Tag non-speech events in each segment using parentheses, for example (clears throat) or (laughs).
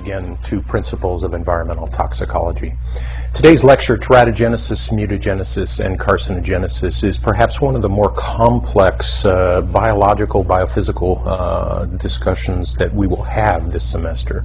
Again to Principles of Environmental Toxicology. Today's lecture, Teratogenesis, Mutagenesis, and Carcinogenesis, is perhaps one of the more complex uh, biological, biophysical uh, discussions that we will have this semester.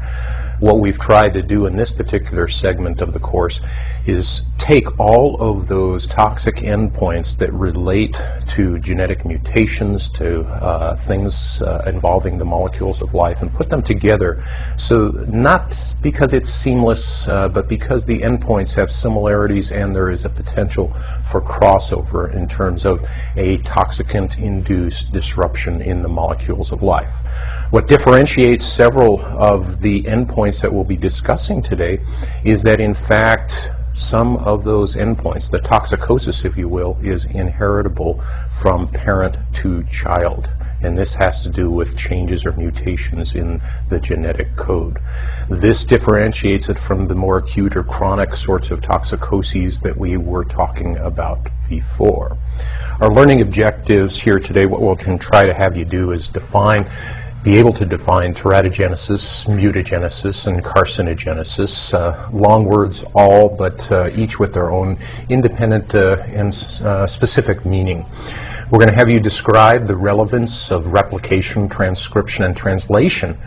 What we've tried to do in this particular segment of the course is take all of those toxic endpoints that relate to genetic mutations, to uh, things uh, involving the molecules of life, and put them together. So not because it's seamless, uh, but because the endpoints have similarities and there is a potential for crossover in terms of a toxicant-induced disruption in the molecules of life. What differentiates several of the endpoints that we'll be discussing today is that in fact some of those endpoints, the toxicosis, if you will, is inheritable from parent to child. And this has to do with changes or mutations in the genetic code. This differentiates it from the more acute or chronic sorts of toxicoses that we were talking about before. Our learning objectives here today, what we'll try to have you do is define be able to define teratogenesis, mutagenesis, and carcinogenesis. Uh, long words all, but uh, each with their own independent uh, and uh, specific meaning. We're going to have you describe the relevance of replication, transcription, and translation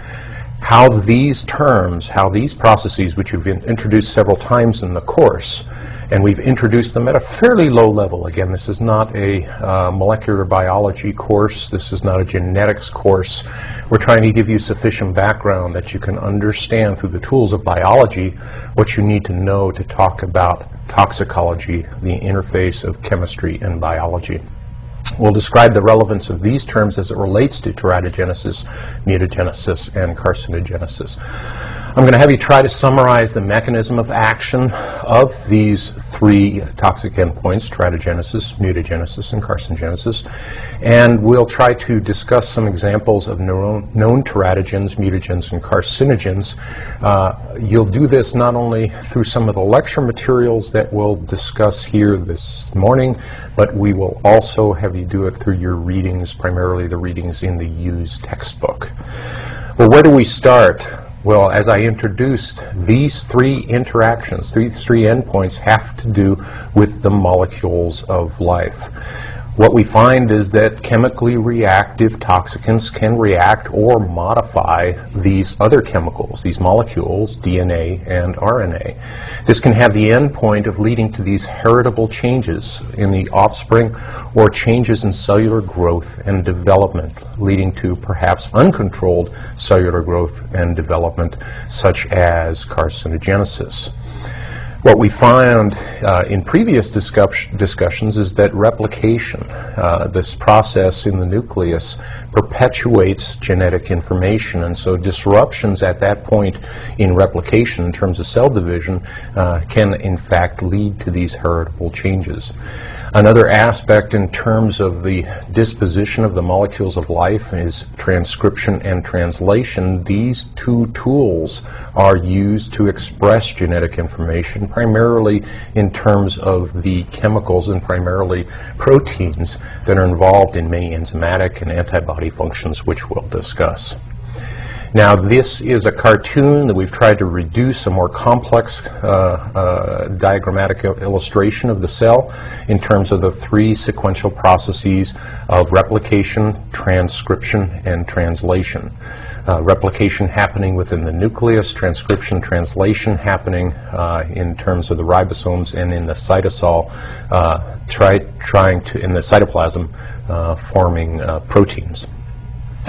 how these terms, how these processes, which you've introduced several times in the course, and we've introduced them at a fairly low level. Again, this is not a uh, molecular biology course. This is not a genetics course. We're trying to give you sufficient background that you can understand through the tools of biology what you need to know to talk about toxicology, the interface of chemistry and biology. We'll describe the relevance of these terms as it relates to teratogenesis, mutagenesis, and carcinogenesis. I'm going to have you try to summarize the mechanism of action of these three toxic endpoints, teratogenesis, mutagenesis, and carcinogenesis. And we'll try to discuss some examples of known, known teratogens, mutagens, and carcinogens. Uh, you'll do this not only through some of the lecture materials that we'll discuss here this morning, but we will also have you do it through your readings, primarily the readings in the used textbook. Well, where do we start? Well, as I introduced, these three interactions, these three endpoints have to do with the molecules of life. What we find is that chemically reactive toxicants can react or modify these other chemicals, these molecules, DNA and RNA. This can have the end point of leading to these heritable changes in the offspring or changes in cellular growth and development, leading to perhaps uncontrolled cellular growth and development, such as carcinogenesis. What we found uh, in previous discuss discussions is that replication, uh, this process in the nucleus, perpetuates genetic information, and so disruptions at that point in replication, in terms of cell division, uh, can in fact lead to these heritable changes. Another aspect in terms of the disposition of the molecules of life is transcription and translation. These two tools are used to express genetic information, primarily in terms of the chemicals and primarily proteins that are involved in many enzymatic and antibody functions, which we'll discuss. Now, this is a cartoon that we've tried to reduce a more complex uh, uh, diagrammatic illustration of the cell in terms of the three sequential processes of replication, transcription, and translation. Uh, replication happening within the nucleus, transcription, translation happening uh, in terms of the ribosomes and in the cytosol, uh, try, trying to, in the cytoplasm, uh, forming proteins.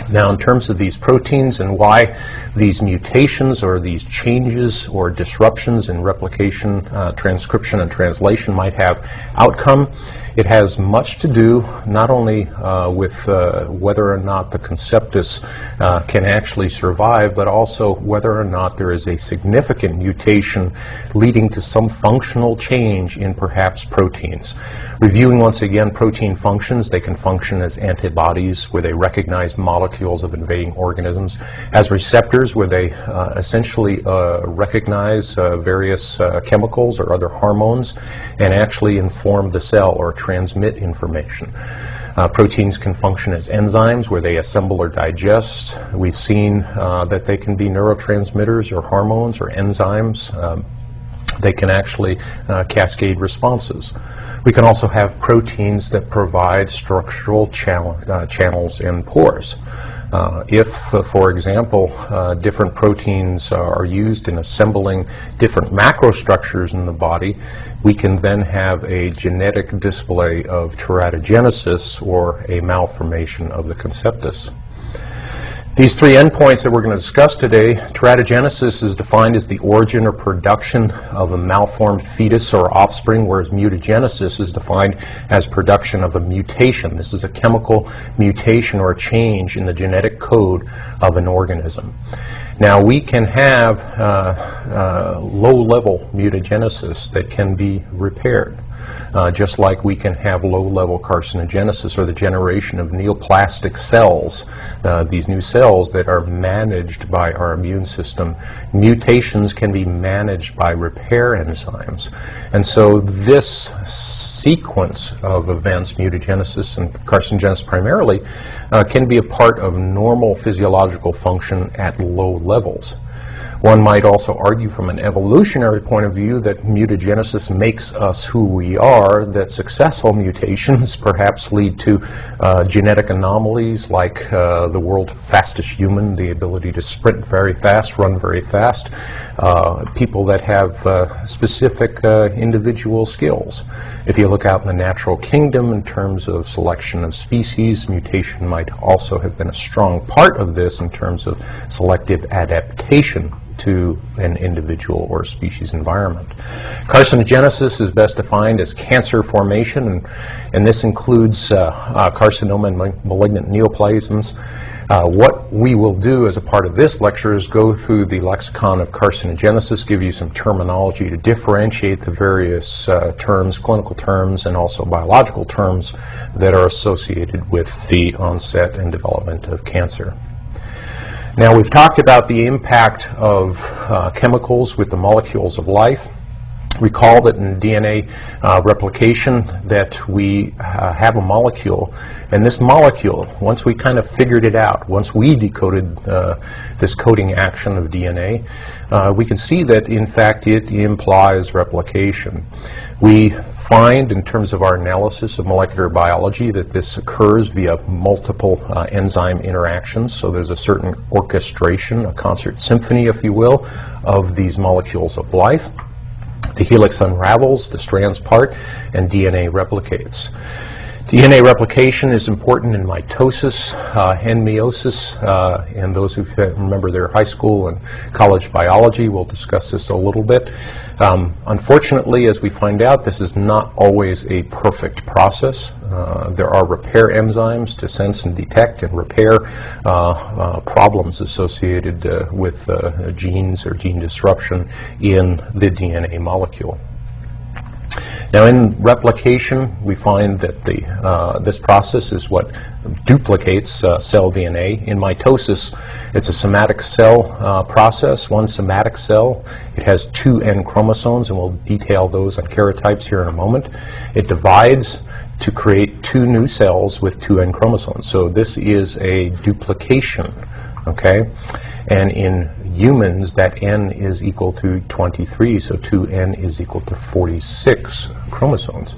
Now, in terms of these proteins and why these mutations or these changes or disruptions in replication, uh, transcription, and translation might have outcome, it has much to do not only uh, with uh, whether or not the conceptus uh, can actually survive, but also whether or not there is a significant mutation leading to some functional change in perhaps proteins. Reviewing once again protein functions, they can function as antibodies where they recognize molecules of invading organisms, as receptors where they uh, essentially uh, recognize uh, various chemicals or other hormones and actually inform the cell or transmit information. Uh, proteins can function as enzymes where they assemble or digest. We've seen uh, that they can be neurotransmitters or hormones or enzymes. Um, they can actually uh, cascade responses. We can also have proteins that provide structural uh, channels and pores. Uh, if, uh, for example, uh, different proteins are used in assembling different macrostructures in the body, we can then have a genetic display of teratogenesis or a malformation of the conceptus. These three endpoints that we're going to discuss today, teratogenesis is defined as the origin or production of a malformed fetus or offspring, whereas mutagenesis is defined as production of a mutation. This is a chemical mutation or a change in the genetic code of an organism. Now, we can have uh, uh, low-level mutagenesis that can be repaired uh, just like we can have low-level carcinogenesis or the generation of neoplastic cells, uh, these new cells that are managed by our immune system. Mutations can be managed by repair enzymes. And so this sequence of events, mutagenesis and carcinogenesis primarily, uh, can be a part of normal physiological function at low levels. One might also argue from an evolutionary point of view that mutagenesis makes us who we are, that successful mutations (laughs) perhaps lead to uh, genetic anomalies like uh, the world's fastest human, the ability to sprint very fast, run very fast, uh, people that have uh, specific uh, individual skills. If you look out in the natural kingdom in terms of selection of species, mutation might also have been a strong part of this in terms of selective adaptation to an individual or species environment. Carcinogenesis is best defined as cancer formation, and, and this includes uh, uh, carcinoma and malignant neoplasms. Uh, what we will do as a part of this lecture is go through the lexicon of carcinogenesis, give you some terminology to differentiate the various uh, terms, clinical terms, and also biological terms that are associated with the onset and development of cancer. Now, we've talked about the impact of uh, chemicals with the molecules of life. Recall that in DNA uh, replication that we uh, have a molecule, and this molecule, once we kind of figured it out, once we decoded uh, this coding action of DNA, uh, we can see that in fact it implies replication. We find in terms of our analysis of molecular biology that this occurs via multiple uh, enzyme interactions. So there's a certain orchestration, a concert symphony, if you will, of these molecules of life. The helix unravels, the strands part, and DNA replicates. DNA replication is important in mitosis uh, and meiosis, uh, and those who remember their high school and college biology will discuss this a little bit. Um, unfortunately, as we find out, this is not always a perfect process. Uh, there are repair enzymes to sense and detect and repair uh, uh, problems associated uh, with genes or gene disruption in the DNA molecule. Now, in replication, we find that the, uh, this process is what duplicates uh, cell DNA. In mitosis, it's a somatic cell uh, process, one somatic cell. It has two N chromosomes, and we'll detail those on karyotypes here in a moment. It divides to create two new cells with two N chromosomes. So this is a duplication, okay? And in humans, that n is equal to 23, so 2n is equal to 46 chromosomes.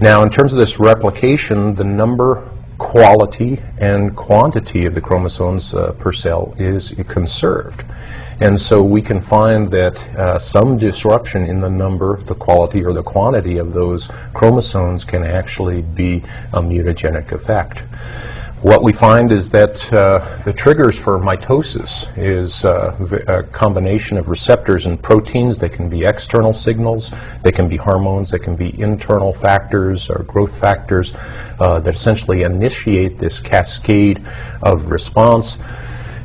Now, in terms of this replication, the number, quality, and quantity of the chromosomes uh, per cell is conserved. And so we can find that uh, some disruption in the number, the quality, or the quantity of those chromosomes can actually be a mutagenic effect. What we find is that uh, the triggers for mitosis is uh, a combination of receptors and proteins. They can be external signals, they can be hormones, they can be internal factors or growth factors uh, that essentially initiate this cascade of response.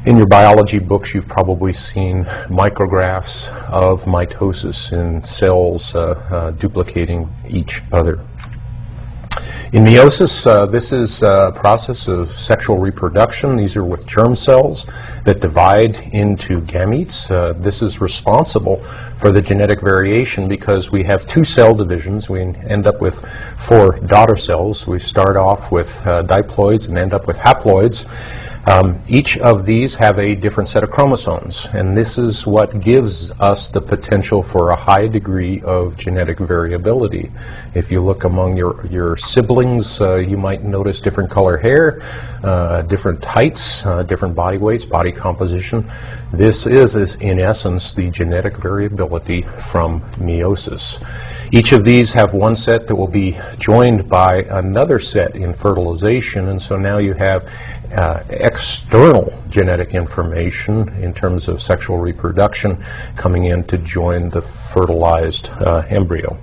In your biology books, you've probably seen micrographs of mitosis in cells uh, uh, duplicating each other. In meiosis, uh, this is a process of sexual reproduction. These are with germ cells that divide into gametes. Uh, this is responsible for the genetic variation because we have two cell divisions. We end up with four daughter cells. We start off with uh, diploids and end up with haploids. Um, each of these have a different set of chromosomes, and this is what gives us the potential for a high degree of genetic variability. If you look among your, your siblings, uh, you might notice different color hair, uh, different heights, uh, different body weights, body composition. This is, is, in essence, the genetic variability from meiosis. Each of these have one set that will be joined by another set in fertilization, and so now you have uh, external genetic information in terms of sexual reproduction coming in to join the fertilized uh, embryo.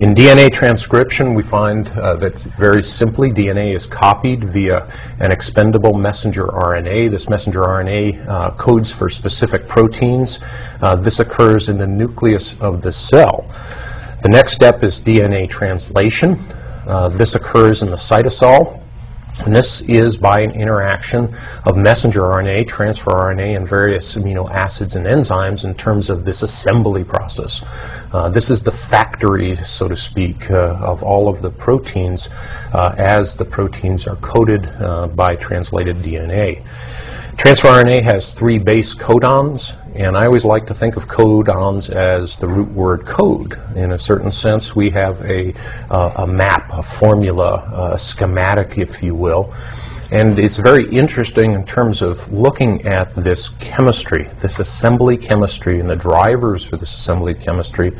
In DNA transcription, we find uh, that very simply DNA is copied via an expendable messenger RNA. This messenger RNA uh, codes for specific proteins. Uh, this occurs in the nucleus of the cell. The next step is DNA translation. Uh, this occurs in the cytosol. And this is by an interaction of messenger RNA, transfer RNA, and various amino acids and enzymes in terms of this assembly process. Uh, this is the factory, so to speak, uh, of all of the proteins uh, as the proteins are coded uh, by translated DNA. Transfer RNA has three base codons, and I always like to think of codons as the root word code. In a certain sense, we have a, uh, a map, a formula, a schematic, if you will, and it's very interesting in terms of looking at this chemistry, this assembly chemistry, and the drivers for this assembly chemistry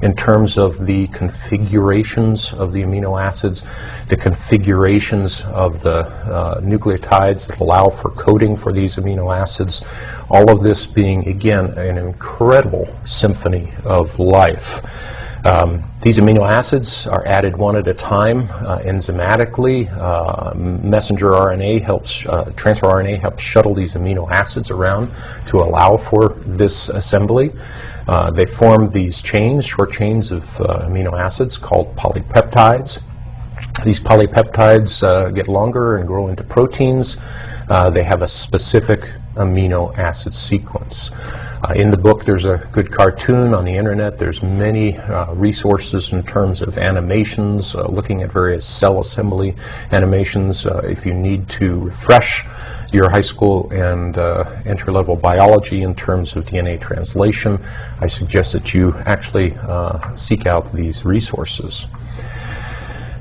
in terms of the configurations of the amino acids, the configurations of the uh, nucleotides that allow for coding for these amino acids, all of this being, again, an incredible symphony of life. Um, these amino acids are added one at a time uh, enzymatically. Uh, messenger RNA helps, uh, transfer RNA helps shuttle these amino acids around to allow for this assembly. Uh, they form these chains, short chains of uh, amino acids called polypeptides. These polypeptides uh, get longer and grow into proteins. they have a specific amino acid sequence. Uh, in the book, there's a good cartoon on the internet. There's many uh, resources in terms of animations, uh, looking at various cell assembly animations. Uh, if you need to refresh your high school and uh, entry-level biology in terms of DNA translation, I suggest that you actually uh, seek out these resources.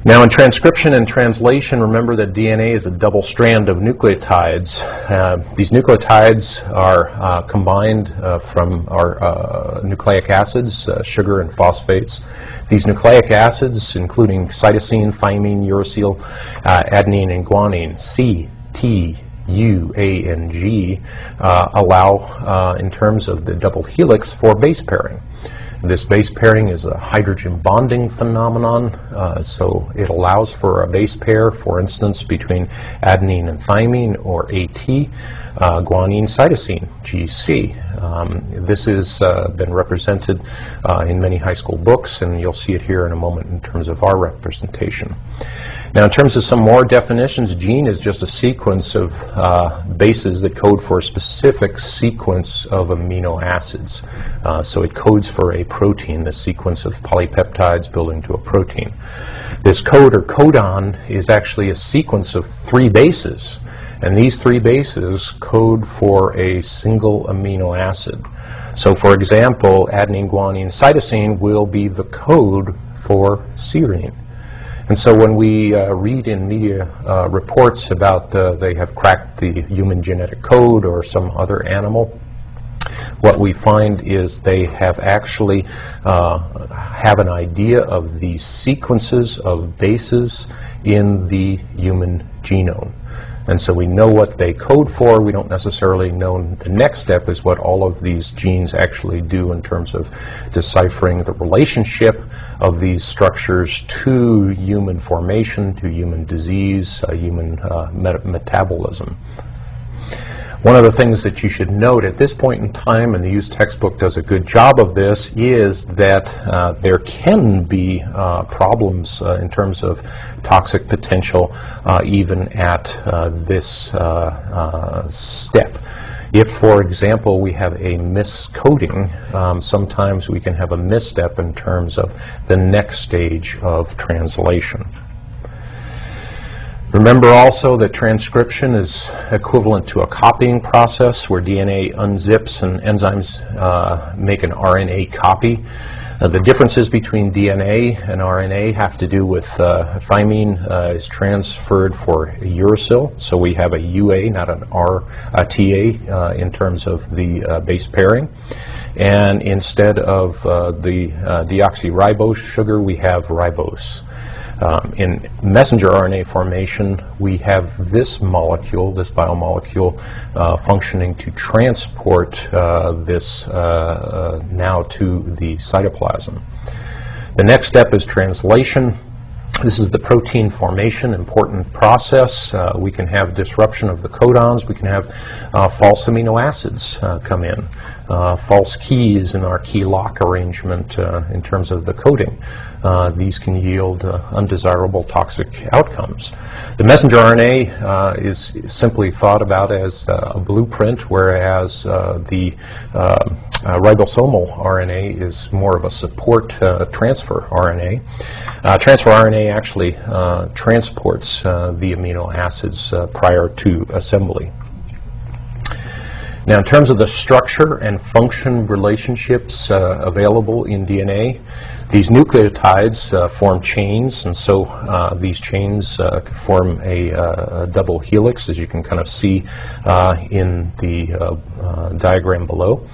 Now, in transcription and translation, remember that DNA is a double strand of nucleotides. Uh, these nucleotides are uh, combined uh, from our uh, nucleic acids, uh, sugar and phosphates. These nucleic acids, including cytosine, thymine, uracil, uh, adenine, and guanine, C, T, U, A, and G, allow, in terms of the double helix, for base pairing. This base pairing is a hydrogen bonding phenomenon, uh, so it allows for a base pair, for instance, between adenine and thymine, or AT, uh, guanine cytosine, GC. Um, this has uh, been represented uh, in many high school books, and you'll see it here in a moment in terms of our representation. Now, in terms of some more definitions, gene is just a sequence of uh, bases that code for a specific sequence of amino acids. Uh, so it codes for a protein, the sequence of polypeptides building to a protein. This code or codon is actually a sequence of three bases, and these three bases code for a single amino acid. So, for example, adenine, guanine, cytosine will be the code for serine. And so when we uh, read in media uh, reports about uh, they have cracked the human genetic code or some other animal, what we find is they have actually uh, have an idea of the sequences of bases in the human genome. And so we know what they code for. We don't necessarily know the next step is what all of these genes actually do in terms of deciphering the relationship of these structures to human formation, to human disease, uh, human uh, met metabolism. One of the things that you should note at this point in time, and the used textbook does a good job of this, is that uh, there can be uh, problems uh, in terms of toxic potential uh, even at uh, this uh, step. If, for example, we have a miscoding, um, sometimes we can have a misstep in terms of the next stage of translation. Remember also that transcription is equivalent to a copying process where DNA unzips and enzymes uh, make an RNA copy. Uh, the differences between DNA and RNA have to do with uh, thymine uh, is transferred for uracil, so we have a UA, not an RTA, uh, in terms of the base pairing. And instead of the deoxyribose sugar, we have ribose. Um, in messenger RNA formation, we have this molecule, this biomolecule, uh, functioning to transport uh, this uh, uh, now to the cytoplasm. The next step is translation. This is the protein formation, important process. Uh, we can have disruption of the codons. We can have uh, false amino acids uh, come in, uh, false keys in our key lock arrangement in terms of the coding uh, these can yield uh, undesirable toxic outcomes. The messenger RNA uh, is simply thought about as uh, a blueprint, whereas uh, the ribosomal RNA is more of a support transfer RNA. transfer RNA actually transports the amino acids prior to assembly. Now, in terms of the structure and function relationships uh, available in DNA, these nucleotides uh, form chains, and so uh, these chains uh, form a, uh, a, double helix, as you can kind of see uh, in the uh, diagram below.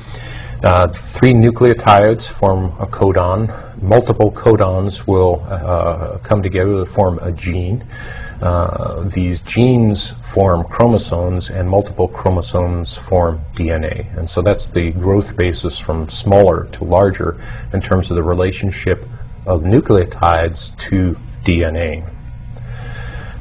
three nucleotides form a codon. Multiple codons will come together to form a gene. Uh, these genes form chromosomes and multiple chromosomes form DNA. And so that's the growth basis from smaller to larger in terms of the relationship of nucleotides to DNA.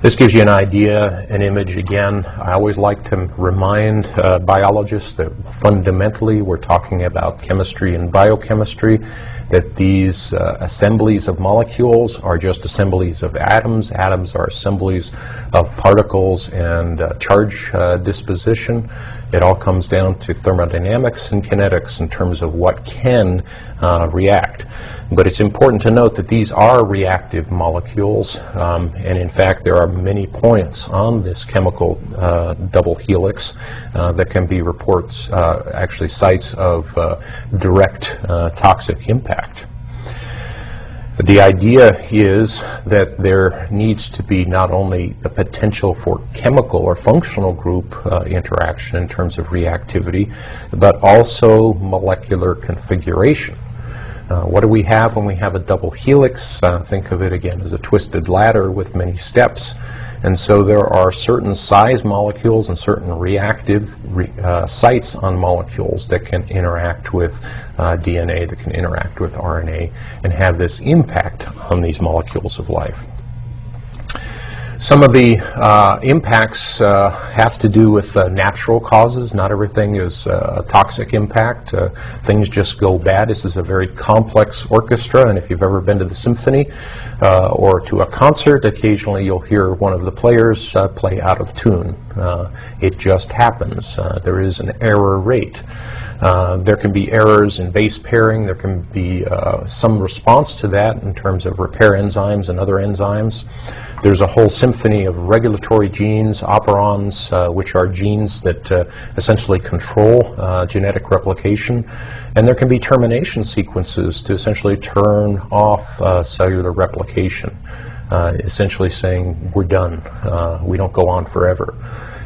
This gives you an idea, an image. Again, I always like to remind uh, biologists that fundamentally we're talking about chemistry and biochemistry that these uh, assemblies of molecules are just assemblies of atoms. Atoms are assemblies of particles and uh, charge uh, disposition. It all comes down to thermodynamics and kinetics in terms of what can uh, react. But it's important to note that these are reactive molecules, um, and in fact, there are many points on this chemical uh, double helix uh, that can be reports, actually sites of direct toxic impact. The idea is that there needs to be not only the potential for chemical or functional group uh, interaction in terms of reactivity, but also molecular configuration. Uh, what do we have when we have a double helix? Uh, think of it again as a twisted ladder with many steps. And so there are certain size molecules and certain reactive re uh, sites on molecules that can interact with uh, DNA, that can interact with RNA, and have this impact on these molecules of life. Some of the uh, impacts uh, have to do with uh, natural causes. Not everything is uh, a toxic impact. Uh, things just go bad. This is a very complex orchestra, and if you've ever been to the symphony uh, or to a concert, occasionally you'll hear one of the players play out of tune. it just happens. there is an error rate. There can be errors in base pairing. There can be some response to that in terms of repair enzymes and other enzymes. There's a whole symphony of regulatory genes, operons, uh, which are genes that uh, essentially control uh, genetic replication. And there can be termination sequences to essentially turn off cellular replication, essentially saying, we're done, we don't go on forever.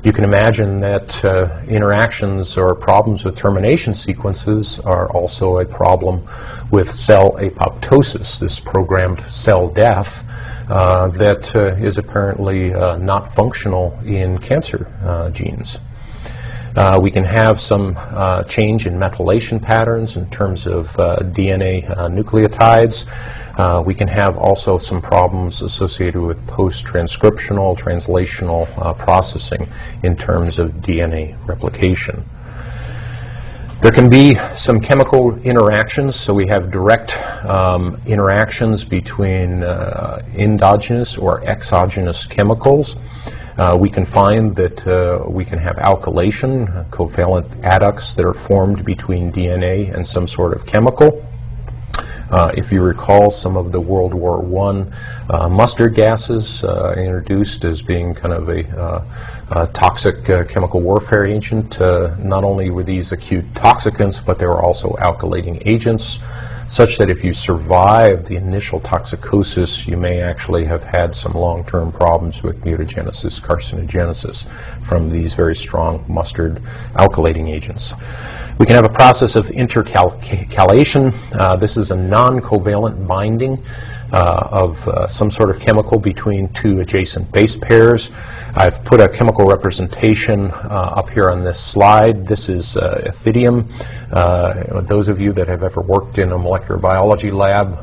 You can imagine that uh, interactions or problems with termination sequences are also a problem with cell apoptosis, this programmed cell death uh, that uh, is apparently uh, not functional in cancer uh, genes. Uh, we can have some uh, change in methylation patterns in terms of uh, DNA uh, nucleotides. Uh, we can have also some problems associated with post-transcriptional, translational uh, processing in terms of DNA replication. There can be some chemical interactions, so we have direct um, interactions between endogenous or exogenous chemicals. Uh, we can find that uh, we can have alkylation, covalent adducts that are formed between DNA and some sort of chemical. Uh, if you recall, some of the World War I uh, mustard gases uh, introduced as being kind of a, uh, a toxic uh, chemical warfare agent. Uh, not only were these acute toxicants, but they were also alkylating agents such that if you survive the initial toxicosis, you may actually have had some long-term problems with mutagenesis, carcinogenesis from these very strong mustard alkylating agents. We can have a process of intercalation. Uh, this is a non-covalent binding of uh, some sort of chemical between two adjacent base pairs. I've put a chemical representation uh, up here on this slide. This is uh, ethidium. Uh, those of you that have ever worked in a molecular biology lab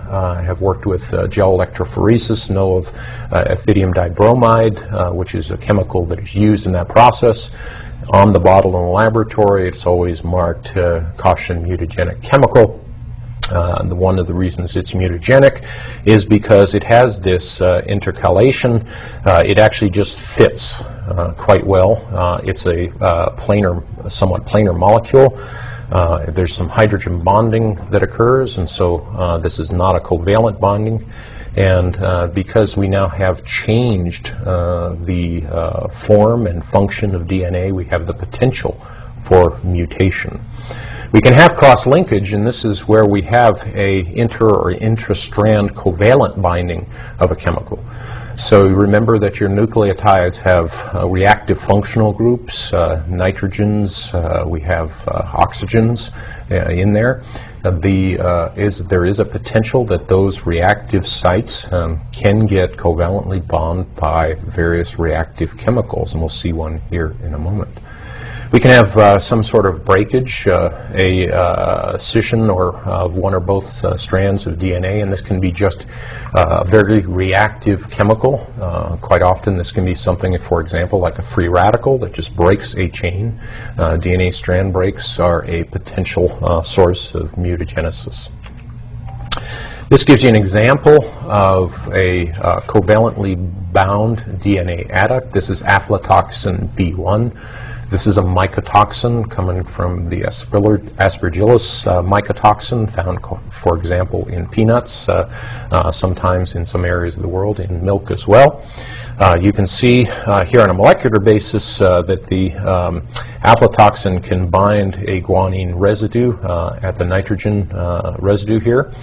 have worked with gel electrophoresis know of ethidium dibromide, which is a chemical that is used in that process on the bottle in the laboratory, it's always marked uh, caution mutagenic chemical. Uh, the one of the reasons it's mutagenic is because it has this uh, intercalation. Uh, it actually just fits uh, quite well. Uh, it's a planar, somewhat planar molecule. there's some hydrogen bonding that occurs, and so this is not a covalent bonding. And uh, because we now have changed uh, the uh, form and function of DNA, we have the potential for mutation. We can have cross-linkage, and this is where we have a inter or intra-strand covalent binding of a chemical. So remember that your nucleotides have uh, reactive functional groups, uh, nitrogens, uh, we have uh, oxygens uh, in there. Uh, the, is, there is a potential that those reactive sites um, can get covalently bound by various reactive chemicals, and we'll see one here in a moment. We can have uh, some sort of breakage, uh, a uh, scission or of one or both uh, strands of DNA, and this can be just uh, a very reactive chemical. Quite often this can be something, for example, like a free radical that just breaks a chain. DNA strand breaks are a potential source of mutagenesis. This gives you an example of a uh, covalently bound DNA adduct. This is aflatoxin B1. This is a mycotoxin coming from the aspergillus uh, mycotoxin found, for example, in peanuts, uh, uh, sometimes in some areas of the world, in milk as well. Uh, you can see uh, here on a molecular basis uh, that the um, aflatoxin can bind a guanine residue at the nitrogen residue here.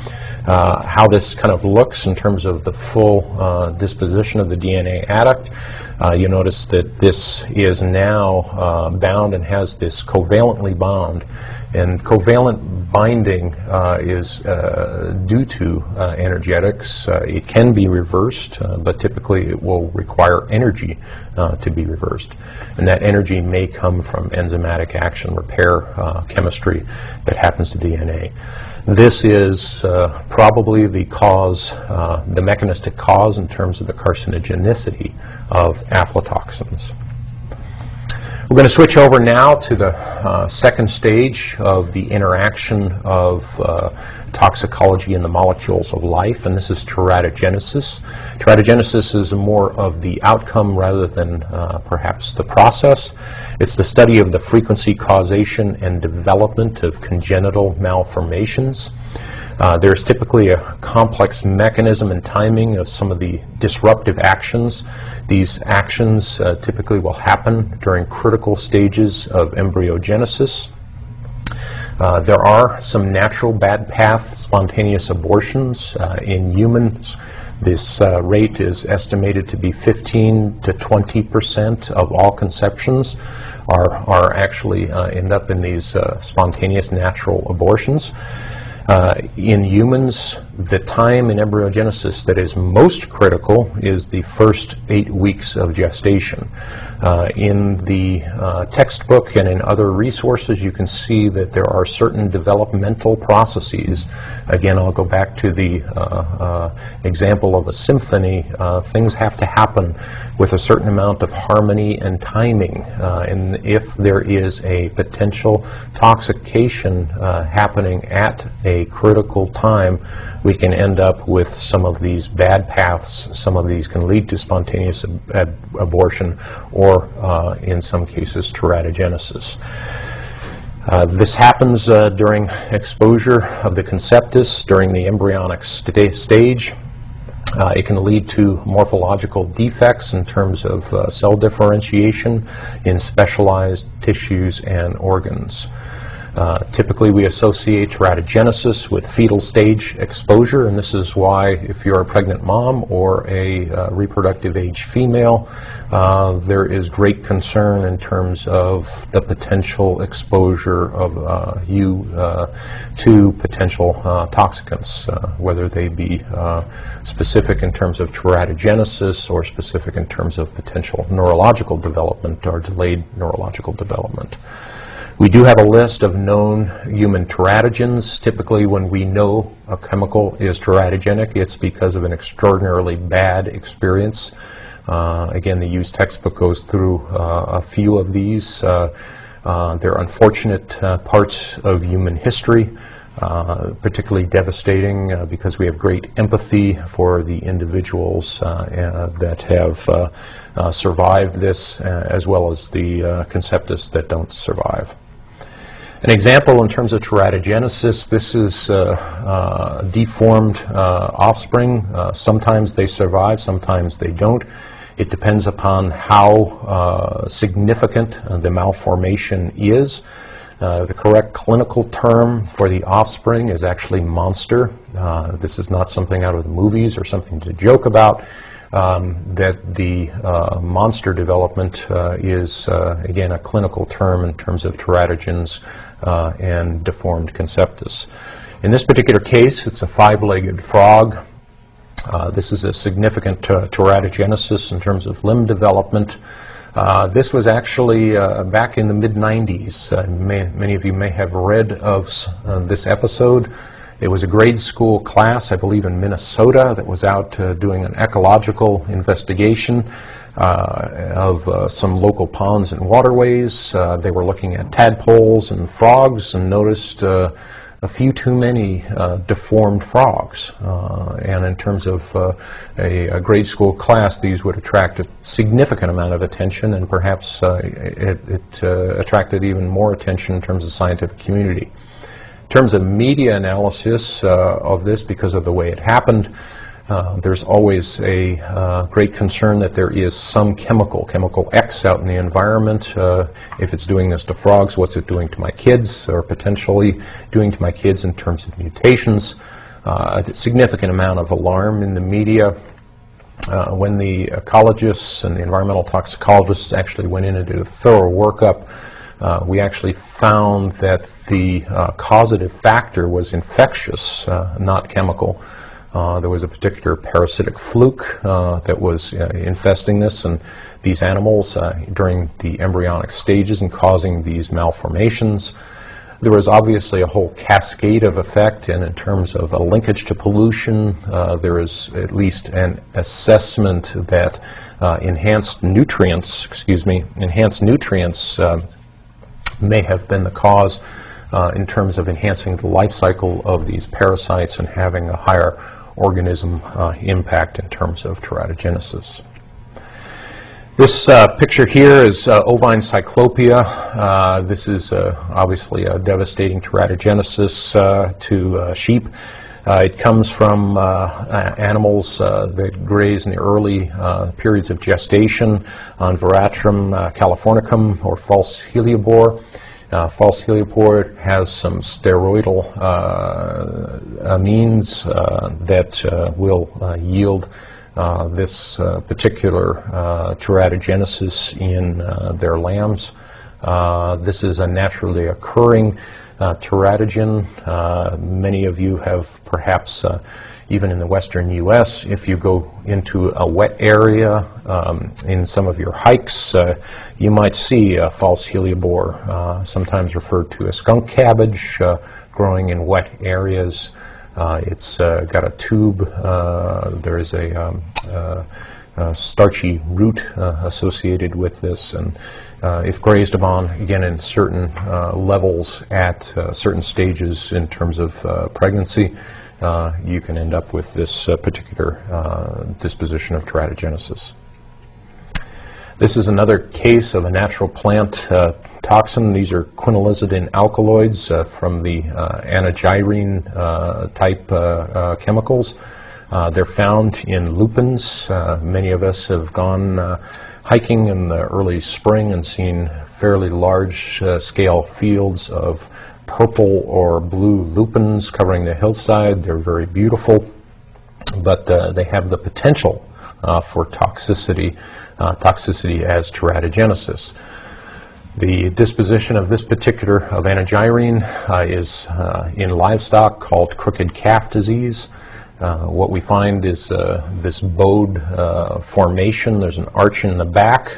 how this kind of looks in terms of the full disposition of the DNA adduct. Uh, you notice that this is now uh, bound and has this covalently bound. And covalent binding uh, is uh, due to uh, energetics. Uh, it can be reversed, but typically it will require energy to be reversed. And that energy may come from enzymatic action repair chemistry that happens to DNA. This is uh, probably the cause, uh, the mechanistic cause in terms of the carcinogenicity of aflatoxins. We're going to switch over now to the uh, second stage of the interaction of uh, toxicology in the molecules of life, and this is teratogenesis. Teratogenesis is more of the outcome rather than uh, perhaps the process. It's the study of the frequency, causation, and development of congenital malformations. Uh, there's typically a complex mechanism and timing of some of the disruptive actions. These actions uh, typically will happen during critical stages of embryogenesis. Uh, there are some natural bad path spontaneous abortions uh, in humans. This uh, rate is estimated to be 15 to 20 percent of all conceptions are, are actually uh, end up in these spontaneous natural abortions. Uh, in humans, the time in embryogenesis that is most critical is the first eight weeks of gestation. Uh, in the uh, textbook and in other resources, you can see that there are certain developmental processes. Again, I'll go back to the uh, uh example of a symphony. Uh, things have to happen with a certain amount of harmony and timing. Uh, and if there is a potential toxication happening at a critical time, we can end up with some of these bad paths. Some of these can lead to spontaneous ab ab abortion or, uh, in some cases, teratogenesis. Uh, this happens uh, during exposure of the conceptus during the embryonic st stage. Uh, it can lead to morphological defects in terms of uh, cell differentiation in specialized tissues and organs. Uh, typically, we associate teratogenesis with fetal stage exposure, and this is why, if you're a pregnant mom or a uh, reproductive age female, uh, there is great concern in terms of the potential exposure of uh, you uh, to potential toxicants, whether they be specific in terms of teratogenesis or specific in terms of potential neurological development or delayed neurological development. We do have a list of known human teratogens. Typically, when we know a chemical is teratogenic, it's because of an extraordinarily bad experience. Uh, again, the used textbook goes through uh, a few of these. Uh, uh they're unfortunate uh, parts of human history. Uh, particularly devastating because we have great empathy for the individuals that have survived this, as well as the conceptus that don't survive. An example in terms of teratogenesis, this is uh, uh, deformed uh, offspring. Uh, sometimes they survive, sometimes they don't. It depends upon how uh, significant uh, the malformation is. the correct clinical term for the offspring is actually monster. this is not something out of the movies or something to joke about um, that the uh, monster development uh, is, uh, again, a clinical term in terms of teratogens uh, and deformed conceptus. In this particular case, it's a five-legged frog. Uh, this is a significant uh, teratogenesis in terms of limb development. this was actually back in the mid-90s. many of you may have read of this episode. It was a grade school class, I believe in Minnesota, that was out uh, doing an ecological investigation uh, of uh, some local ponds and waterways. Uh, they were looking at tadpoles and frogs and noticed uh, a few too many uh, deformed frogs. and in terms of a, a, grade school class, these would attract a significant amount of attention and perhaps it, it attracted even more attention in terms of scientific community. In terms of media analysis uh, of this, because of the way it happened, uh, there's always a uh, great concern that there is some chemical, chemical X out in the environment. Uh, if it's doing this to frogs, what's it doing to my kids, or potentially doing to my kids in terms of mutations? Uh, a significant amount of alarm in the media. Uh, when the ecologists and the environmental toxicologists actually went in and did a thorough workup, uh, we actually found that the uh, causative factor was infectious, uh, not chemical. Uh, there was a particular parasitic fluke uh, that was uh, infesting this and these animals during the embryonic stages and causing these malformations. There was obviously a whole cascade of effect, and in terms of a linkage to pollution, there is at least an assessment that enhanced nutrients, excuse me, enhanced nutrients may have been the cause uh, in terms of enhancing the life cycle of these parasites and having a higher organism uh, impact in terms of teratogenesis. This uh, picture here is uh, ovine cyclopia. Uh, this is uh, obviously a devastating teratogenesis to sheep. Uh, it comes from uh, animals uh, that graze in the early periods of gestation on Veratrum californicum or false hellebore. Uh, false hellebore has some steroidal uh, amines uh, that will yield this particular teratogenesis in their lambs. this is a naturally occurring uh, teratogen. Uh, many of you have perhaps, uh, even in the western U.S., if you go into a wet area um, in some of your hikes, uh, you might see a false hellebore, uh, sometimes referred to as skunk cabbage, uh, growing in wet areas. it's got a tube. there is a um, uh, starchy root uh, associated with this, and uh, if grazed upon, again, in certain levels at certain stages in terms of pregnancy, you can end up with this particular disposition of teratogenesis. This is another case of a natural plant uh, toxin. These are quinolizidine alkaloids uh, from the uh, anagyrine type chemicals. Uh, they're found in lupins. Uh, many of us have gone uh, hiking in the early spring and seen fairly large uh, scale fields of purple or blue lupins covering the hillside. They're very beautiful, but uh, they have the potential uh, for toxicity, toxicity as teratogenesis. The disposition of this particular of anagyrine is in livestock called crooked calf disease. Uh, what we find is uh, this bowed uh, formation. There's an arch in the back.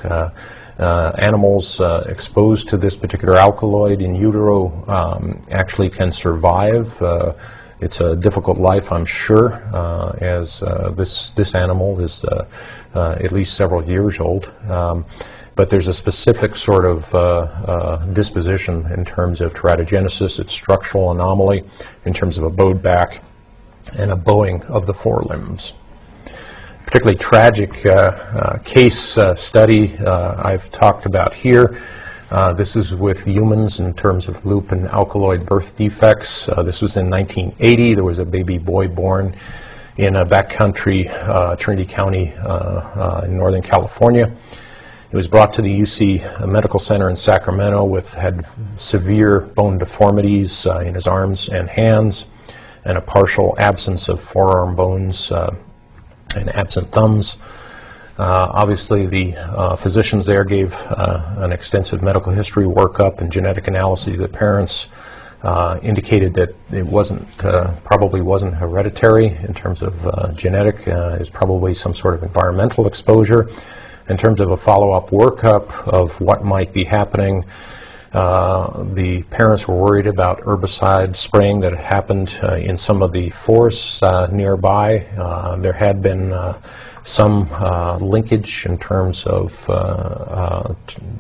Uh, uh, animals exposed to this particular alkaloid in utero um, actually can survive. it's a difficult life, I'm sure, as this, this animal is at least several years old. Um, but there's a specific sort of uh, uh, disposition in terms of teratogenesis, its structural anomaly, in terms of a bowed back, and a bowing of the forelimbs. Particularly tragic uh, uh, case uh, study I've talked about here. Uh, this is with humans in terms of lupin alkaloid birth defects. Uh, this was in 1980. There was a baby boy born in a backcountry uh, Trinity County in Northern California. He was brought to the UC Medical Center in Sacramento with had severe bone deformities in his arms and hands and a partial absence of forearm bones uh, and absent thumbs. Uh, obviously, the uh, physicians there gave uh, an extensive medical history workup and genetic analyses. The parents uh, indicated that it wasn't, uh, probably wasn't hereditary in terms of genetic. it was probably some sort of environmental exposure. In terms of a follow-up workup of what might be happening, uh, the parents were worried about herbicide spraying that had happened uh, in some of the forests uh, nearby. Uh, there had been uh, some linkage in terms of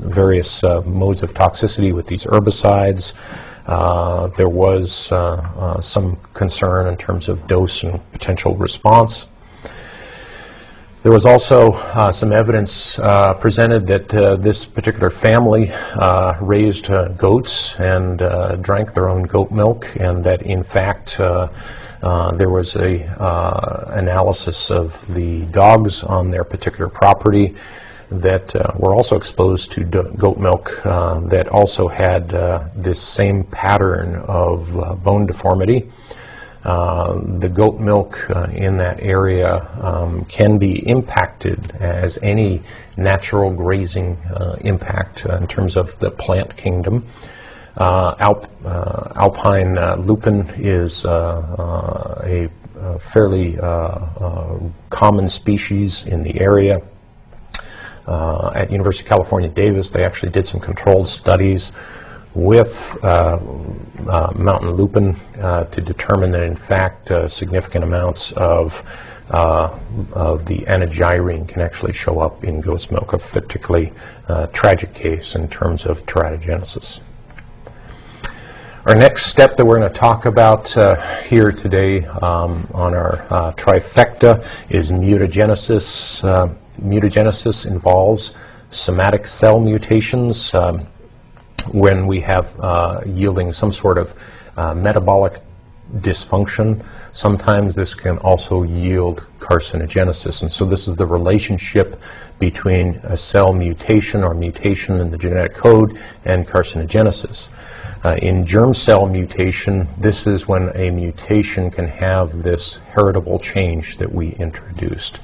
various modes of toxicity with these herbicides. there was some concern in terms of dose and potential response. There was also uh, some evidence uh, presented that uh, this particular family uh, raised uh, goats and uh, drank their own goat milk, and that in fact there was a analysis of the dogs on their particular property that were also exposed to goat milk that also had this same pattern of bone deformity. Uh, the goat milk uh, in that area um, can be impacted as any natural grazing uh, impact uh, in terms of the plant kingdom. Uh, Alp, alpine lupin is a, a, fairly common species in the area. at University of California, Davis, they actually did some controlled studies with uh, uh, mountain lupin uh, to determine that in fact uh, significant amounts of uh, of the anagyrine can actually show up in goat's milk, a particularly uh, tragic case in terms of teratogenesis. Our next step that we're going to talk about here today um, on our trifecta is mutagenesis. mutagenesis involves somatic cell mutations. Um, when we have uh, yielding some sort of uh, metabolic dysfunction. Sometimes this can also yield carcinogenesis. And so this is the relationship between a cell mutation or mutation in the genetic code and carcinogenesis. Uh, in germ cell mutation, this is when a mutation can have this heritable change that we introduced.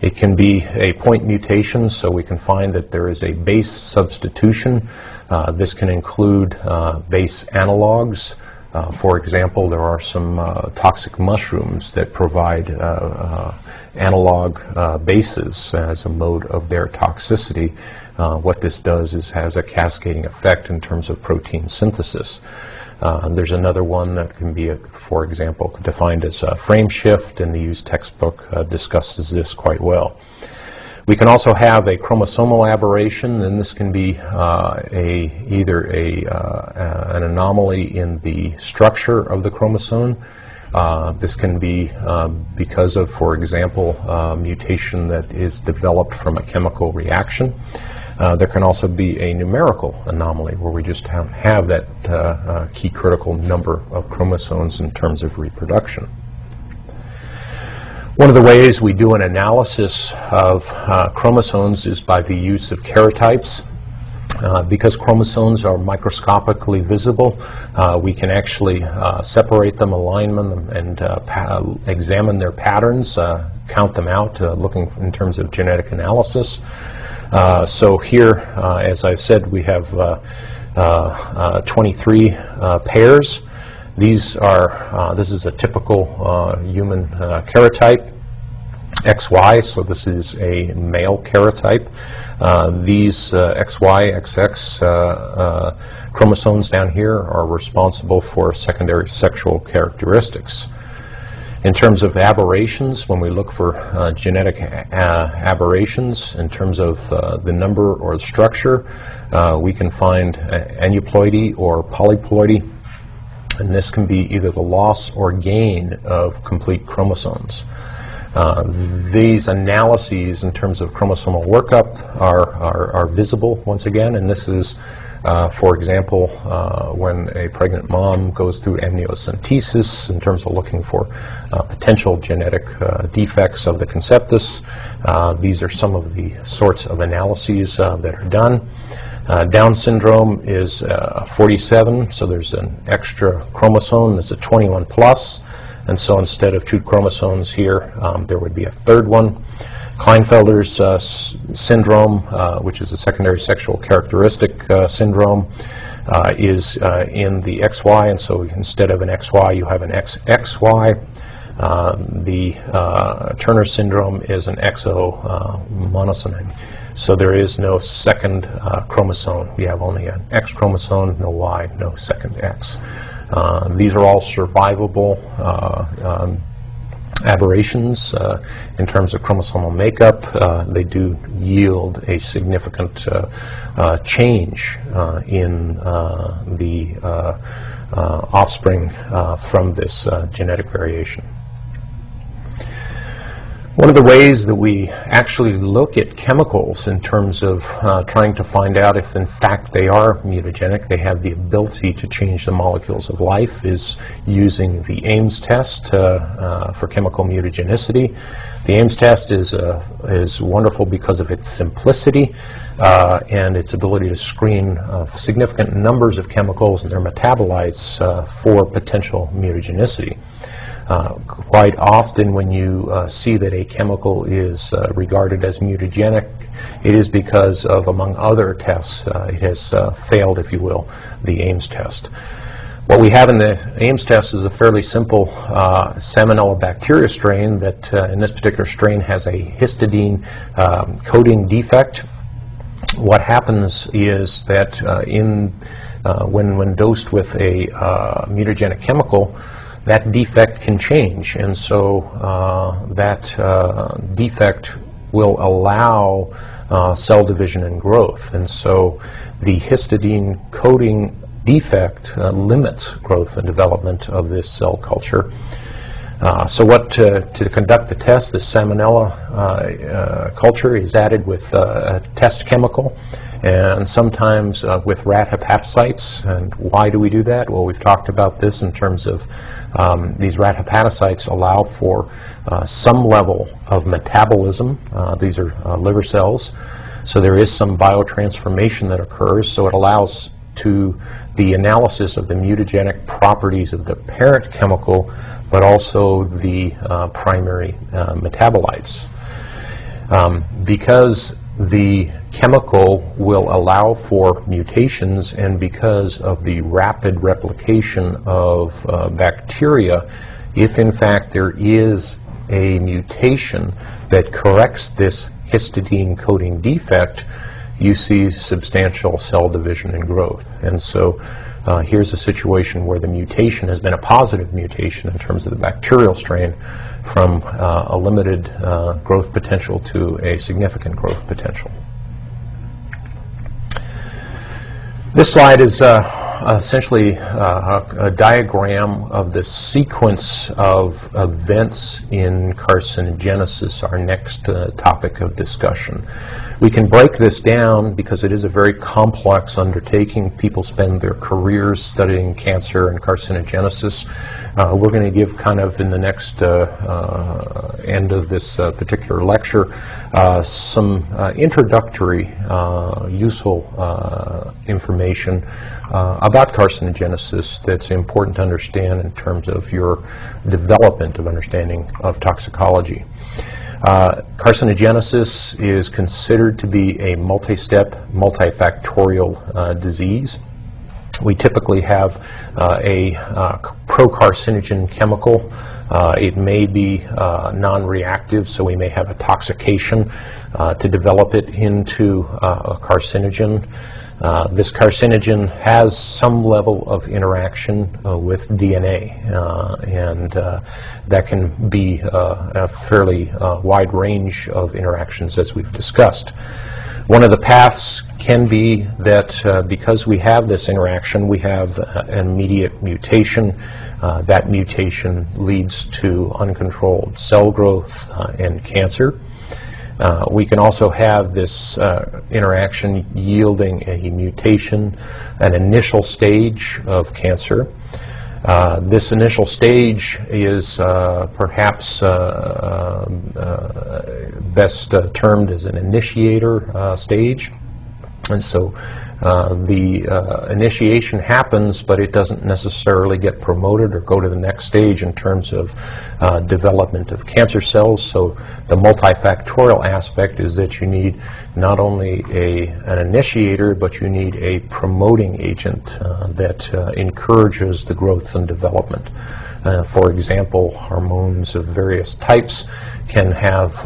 It can be a point mutation, so we can find that there is a base substitution. Uh, this can include uh, base analogs. Uh, for example, there are some uh, toxic mushrooms that provide uh, analog bases as a mode of their toxicity. what this does is has a cascading effect in terms of protein synthesis. Uh, there's another one that can be, a, for example, defined as a frame shift, and the used textbook uh, discusses this quite well. We can also have a chromosomal aberration, and this can be uh, a, either a, uh, an anomaly in the structure of the chromosome. Uh, this can be uh, because of, for example, mutation that is developed from a chemical reaction. Uh, there can also be a numerical anomaly where we just have, have that uh, uh, key critical number of chromosomes in terms of reproduction. One of the ways we do an analysis of uh, chromosomes is by the use of karyotypes. Uh, because chromosomes are microscopically visible, uh, we can actually uh, separate them, align them, and examine their patterns, count them out, looking in terms of genetic analysis. Uh, so here, uh, as I've said, we have uh, 23 pairs. These are, this is a typical human karyotype. XY, so this is a male karyotype. Uh, these uh, XY, XX uh, chromosomes down here are responsible for secondary sexual characteristics. In terms of aberrations, when we look for uh, genetic uh, aberrations in terms of uh, the number or the structure, uh, we can find aneuploidy or polyploidy, and this can be either the loss or gain of complete chromosomes. Uh, these analyses in terms of chromosomal workup are, are, are visible once again, and this is uh, for example, uh, when a pregnant mom goes through amniocentesis in terms of looking for uh, potential genetic uh, defects of the conceptus, uh, these are some of the sorts of analyses that are done. Down syndrome is 47, so there's an extra chromosome. There's a 21 plus, and so instead of two chromosomes here, um, there would be a third one. Klinefelter's uh, syndrome, uh, which is a secondary sexual characteristic uh, syndrome, uh, is uh, in the XY, and so instead of an XY, you have an XXY. Uh, the Turner syndrome is an XO monosomy. So there is no second chromosome. We have only an X chromosome, no Y, no second X. these are all survivable. Um, aberrations uh, in terms of chromosomal makeup. Uh, they do yield a significant uh, uh change uh, in uh, the offspring from this genetic variation. One of the ways that we actually look at chemicals in terms of uh, trying to find out if in fact they are mutagenic, they have the ability to change the molecules of life, is using the Ames test uh, uh, for chemical mutagenicity. The Ames test is, uh, is wonderful because of its simplicity uh, and its ability to screen uh, significant numbers of chemicals and their metabolites for potential mutagenicity. Uh, quite often when you uh, see that a chemical is uh, regarded as mutagenic, it is because of, among other tests, uh, it has uh, failed, if you will, the Ames test. What we have in the Ames test is a fairly simple Salmonella bacteria strain that in this particular strain has a histidine um, coding defect. What happens is that in when, when dosed with a mutagenic chemical, that defect can change. And so uh, that uh, defect will allow uh, cell division and growth. And so the histidine coding defect uh, limits growth and development of this cell culture. Uh, so what to, to, conduct the test, the salmonella uh, culture is added with a test chemical and sometimes uh, with rat hepatocytes. And why do we do that? Well, we've talked about this in terms of um, these rat hepatocytes allow for uh, some level of metabolism. Uh, these are uh, liver cells. So there is some biotransformation that occurs, so it allows to the analysis of the mutagenic properties of the parent chemical, but also the uh, primary uh, metabolites. Um, because the chemical will allow for mutations and because of the rapid replication of uh, bacteria, if in fact there is a mutation that corrects this histidine coding defect, you see substantial cell division and growth. And so uh, here's a situation where the mutation has been a positive mutation in terms of the bacterial strain from uh, a limited uh, growth potential to a significant growth potential. This slide is uh, essentially uh, a, a, diagram of the sequence of events in carcinogenesis, our next uh, topic of discussion. We can break this down because it is a very complex undertaking. People spend their careers studying cancer and carcinogenesis. Uh, we're going to give kind of in the next uh, uh, end of this uh, particular lecture some introductory useful information about carcinogenesis that's important to understand in terms of your development of understanding of toxicology. Uh, carcinogenesis is considered to be a multi-step, multifactorial uh, disease. We typically have uh, a uh, procarcinogen chemical. Uh, it may be uh, non-reactive, so we may have a toxication to develop it into a carcinogen. Uh, this carcinogen has some level of interaction uh, with DNA, uh, and uh, that can be uh, a fairly wide range of interactions as we've discussed. One of the paths can be that because we have this interaction, we have an immediate mutation. that mutation leads to uncontrolled cell growth and cancer. Uh, we can also have this uh, interaction yielding a mutation, an initial stage of cancer. Uh, this initial stage is uh, perhaps uh, uh, best termed as an initiator stage. And so uh, the uh, initiation happens, but it doesn't necessarily get promoted or go to the next stage in terms of uh, development of cancer cells. So the multifactorial aspect is that you need not only a, an initiator, but you need a promoting agent uh, that uh, encourages the growth and development. Uh, for example, hormones of various types can have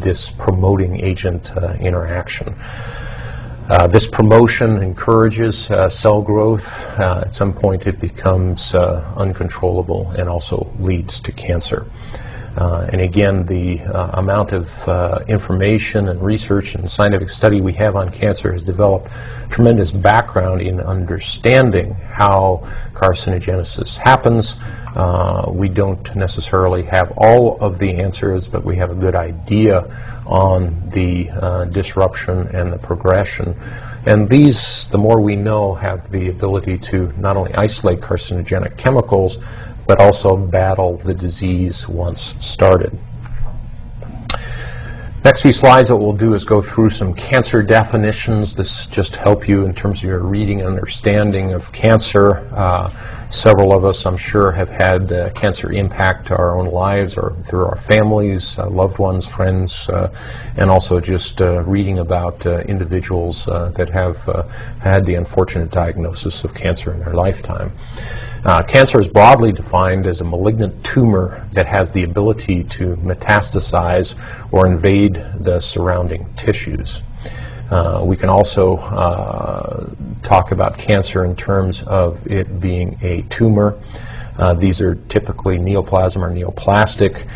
this promoting agent interaction. Uh, this promotion encourages uh, cell growth. Uh, at some point, it becomes uh, uncontrollable and also leads to cancer. Uh, and again, the uh, amount of uh, information and research and scientific study we have on cancer has developed tremendous background in understanding how carcinogenesis happens. Uh, we don't necessarily have all of the answers, but we have a good idea on the uh, disruption and the progression. And these, the more we know, have the ability to not only isolate carcinogenic chemicals, but also battle the disease once started. Next few slides, what we'll do is go through some cancer definitions. This just help you in terms of your reading and understanding of cancer. Uh, several of us, I'm sure, have had uh, cancer impact our own lives or through our families, uh, loved ones, friends, uh, and also just uh, reading about uh, individuals that have had the unfortunate diagnosis of cancer in their lifetime. Uh, cancer is broadly defined as a malignant tumor that has the ability to metastasize or invade the surrounding tissues. Uh, we can also uh, talk about cancer in terms of it being a tumor. Uh, these are typically neoplasm or neoplastic.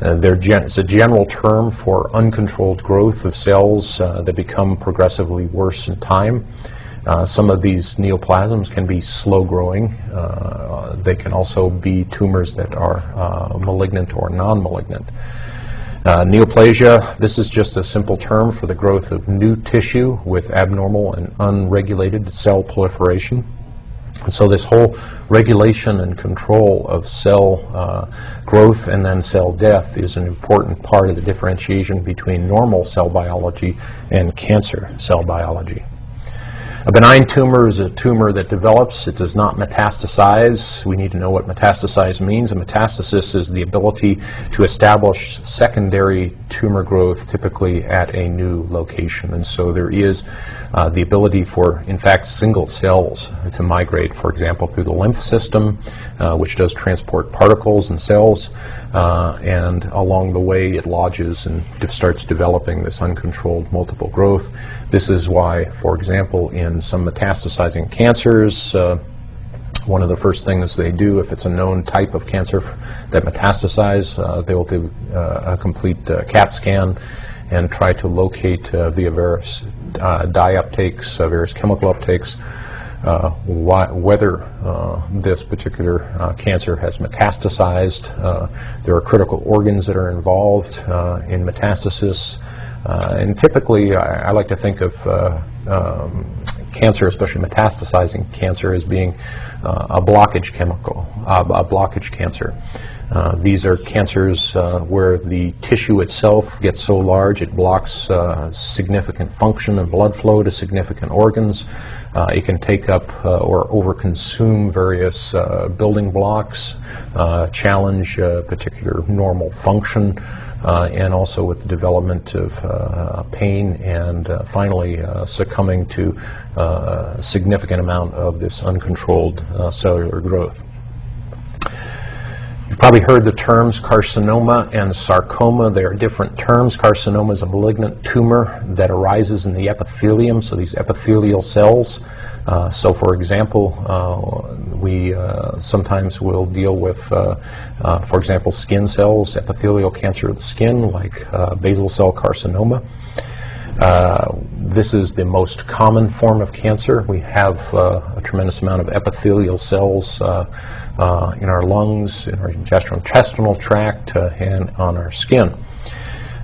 Uh, it's a general term for uncontrolled growth of cells uh, that become progressively worse in time. Uh, some of these neoplasms can be slow growing. Uh, they can also be tumors that are uh, malignant or non-malignant. Uh, neoplasia, this is just a simple term for the growth of new tissue with abnormal and unregulated cell proliferation. And so this whole regulation and control of cell uh, growth and then cell death is an important part of the differentiation between normal cell biology and cancer cell biology. A benign tumor is a tumor that develops, it does not metastasize. We need to know what metastasize means. A metastasis is the ability to establish secondary tumor growth, typically at a new location. And so there is uh, the ability for, in fact, single cells to migrate, for example, through the lymph system, uh, which does transport particles and cells, uh, and along the way it lodges and starts developing this uncontrolled multiple growth. This is why, for example, in some metastasizing cancers, uh, one of the first things they do, if it's a known type of cancer that metastasize, uh, they will do uh, a complete uh, CAT scan and try to locate uh, via various uh, dye uptakes, uh, various chemical uptakes, wh whether this particular cancer has metastasized. there are critical organs that are involved in metastasis. and typically, I, I, like to think of um, cancer, especially metastasizing cancer, as being uh, a blockage chemical, uh, a blockage cancer. Uh, these are cancers uh, where the tissue itself gets so large it blocks uh, significant function and blood flow to significant organs. Uh, it can take up or overconsume various building blocks, challenge particular normal function and also with the development of uh, pain and uh, finally uh, succumbing to uh, a significant amount of this uncontrolled uh, cellular growth. Probably heard the terms carcinoma and sarcoma. They are different terms. Carcinoma is a malignant tumor that arises in the epithelium, so these epithelial cells. Uh, so, for example, uh, we uh, sometimes will deal with, uh, uh, for example, skin cells, epithelial cancer of the skin, like uh, basal cell carcinoma. this is the most common form of cancer. We have a tremendous amount of epithelial cells uh, in our lungs, in our gastrointestinal tract, uh, and on our skin.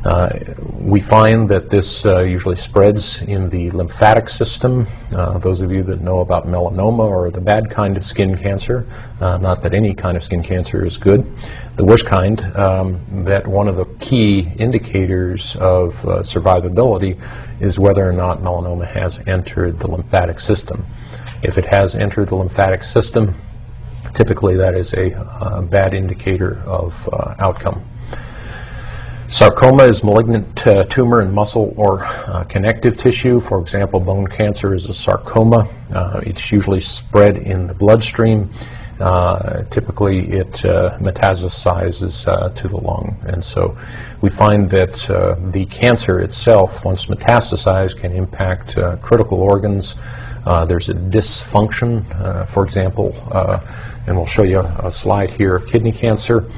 Uh, we find that this uh, usually spreads in the lymphatic system. Uh, those of you that know about melanoma or the bad kind of skin cancer, uh, not that any kind of skin cancer is good, the worst kind, um, that one of the key indicators of survivability is whether or not melanoma has entered the lymphatic system. If it has entered the lymphatic system, typically that is a uh, bad indicator of uh, outcome. Sarcoma is malignant uh, tumor in muscle or uh, connective tissue. For example, bone cancer is a sarcoma. Uh, it's usually spread in the bloodstream. Uh, typically, it metastasizes to the lung. And so we find that the cancer itself, once metastasized, can impact critical organs. There's a dysfunction, for example, and we'll show you a, a slide here of kidney cancer.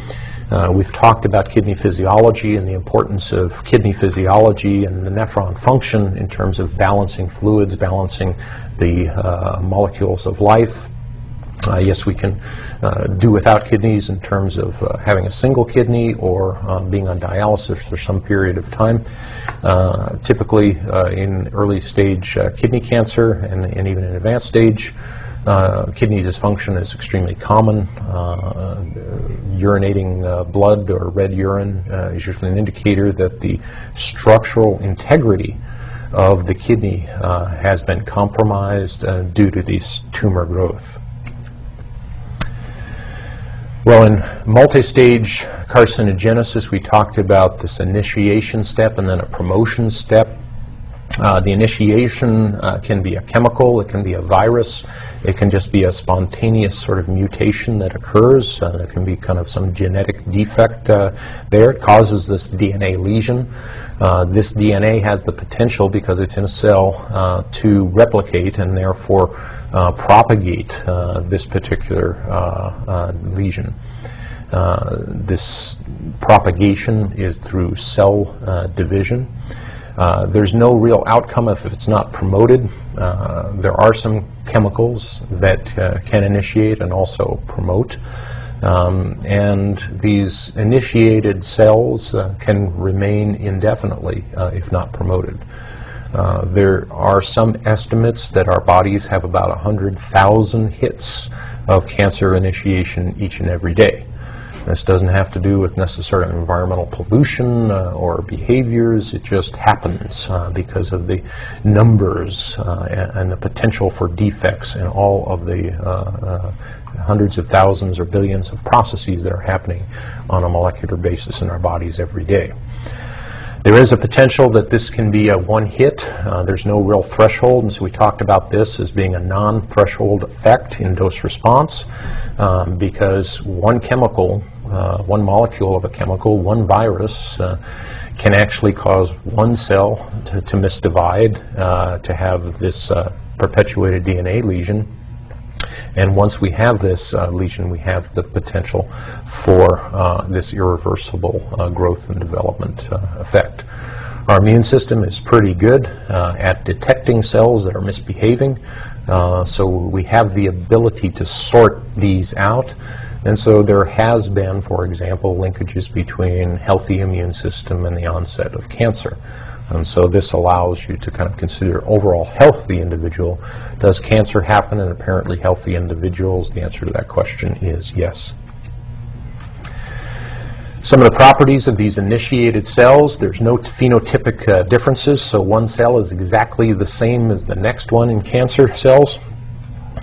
Uh, we've talked about kidney physiology and the importance of kidney physiology and the nephron function in terms of balancing fluids, balancing the uh, molecules of life. Uh, yes, we can uh, do without kidneys in terms of uh, having a single kidney or uh, being on dialysis for some period of time. Uh, typically, uh, in early stage kidney cancer and, and, even in advanced stage, kidney dysfunction is extremely common. urinating blood or red urine is usually an indicator that the structural integrity of the kidney has been compromised due to this tumor growth. Well, in multi-stage carcinogenesis, we talked about this initiation step and then a promotion step. Uh, the initiation uh, can be a chemical, it can be a virus, it can just be a spontaneous sort of mutation that occurs. Uh, it can be kind of some genetic defect uh, there. It causes this DNA lesion. Uh, this DNA has the potential, because it's in a cell, uh, to replicate and therefore propagate uh, this particular lesion. this propagation is through cell division. Uh, there's no real outcome if it's not promoted. Uh, there are some chemicals that uh, can initiate and also promote. Um, and these initiated cells uh, can remain indefinitely uh, if not promoted. Uh, there are some estimates that our bodies have about 100,000 hits of cancer initiation each and every day. This doesn't have to do with necessarily environmental pollution uh, or behaviors. It just happens uh, because of the numbers uh, and, the potential for defects in all of the uh, uh, hundreds of thousands or billions of processes that are happening on a molecular basis in our bodies every day. There is a potential that this can be a one hit. Uh, there's no real threshold, and so we talked about this as being a non threshold effect in dose response um, because one chemical, uh, one molecule of a chemical, one virus, uh, can actually cause one cell to, to misdivide, uh, to have this uh, perpetuated DNA lesion and once we have this uh, lesion, we have the potential for uh, this irreversible uh, growth and development uh, effect. Our immune system is pretty good uh, at detecting cells that are misbehaving, uh, so we have the ability to sort these out. And so there has been, for example, linkages between healthy immune system and the onset of cancer. And so this allows you to kind of consider overall health of the individual. Does cancer happen in apparently healthy individuals? The answer to that question is yes. Some of the properties of these initiated cells, there's no phenotypic uh, differences, so one cell is exactly the same as the next one in cancer cells.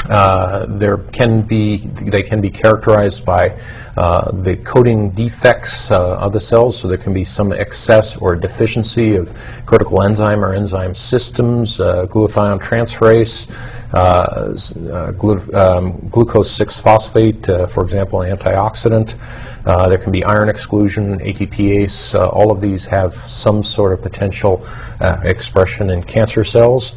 Uh, there can be, they can be characterized by uh, the coding defects uh, of the cells, so there can be some excess or deficiency of critical enzyme or enzyme systems, uh, glutathione transferase, uh, glu um, glucose 6-phosphate, for example, an antioxidant. there can be iron exclusion, ATPase. all of these have some sort of potential expression in cancer cells.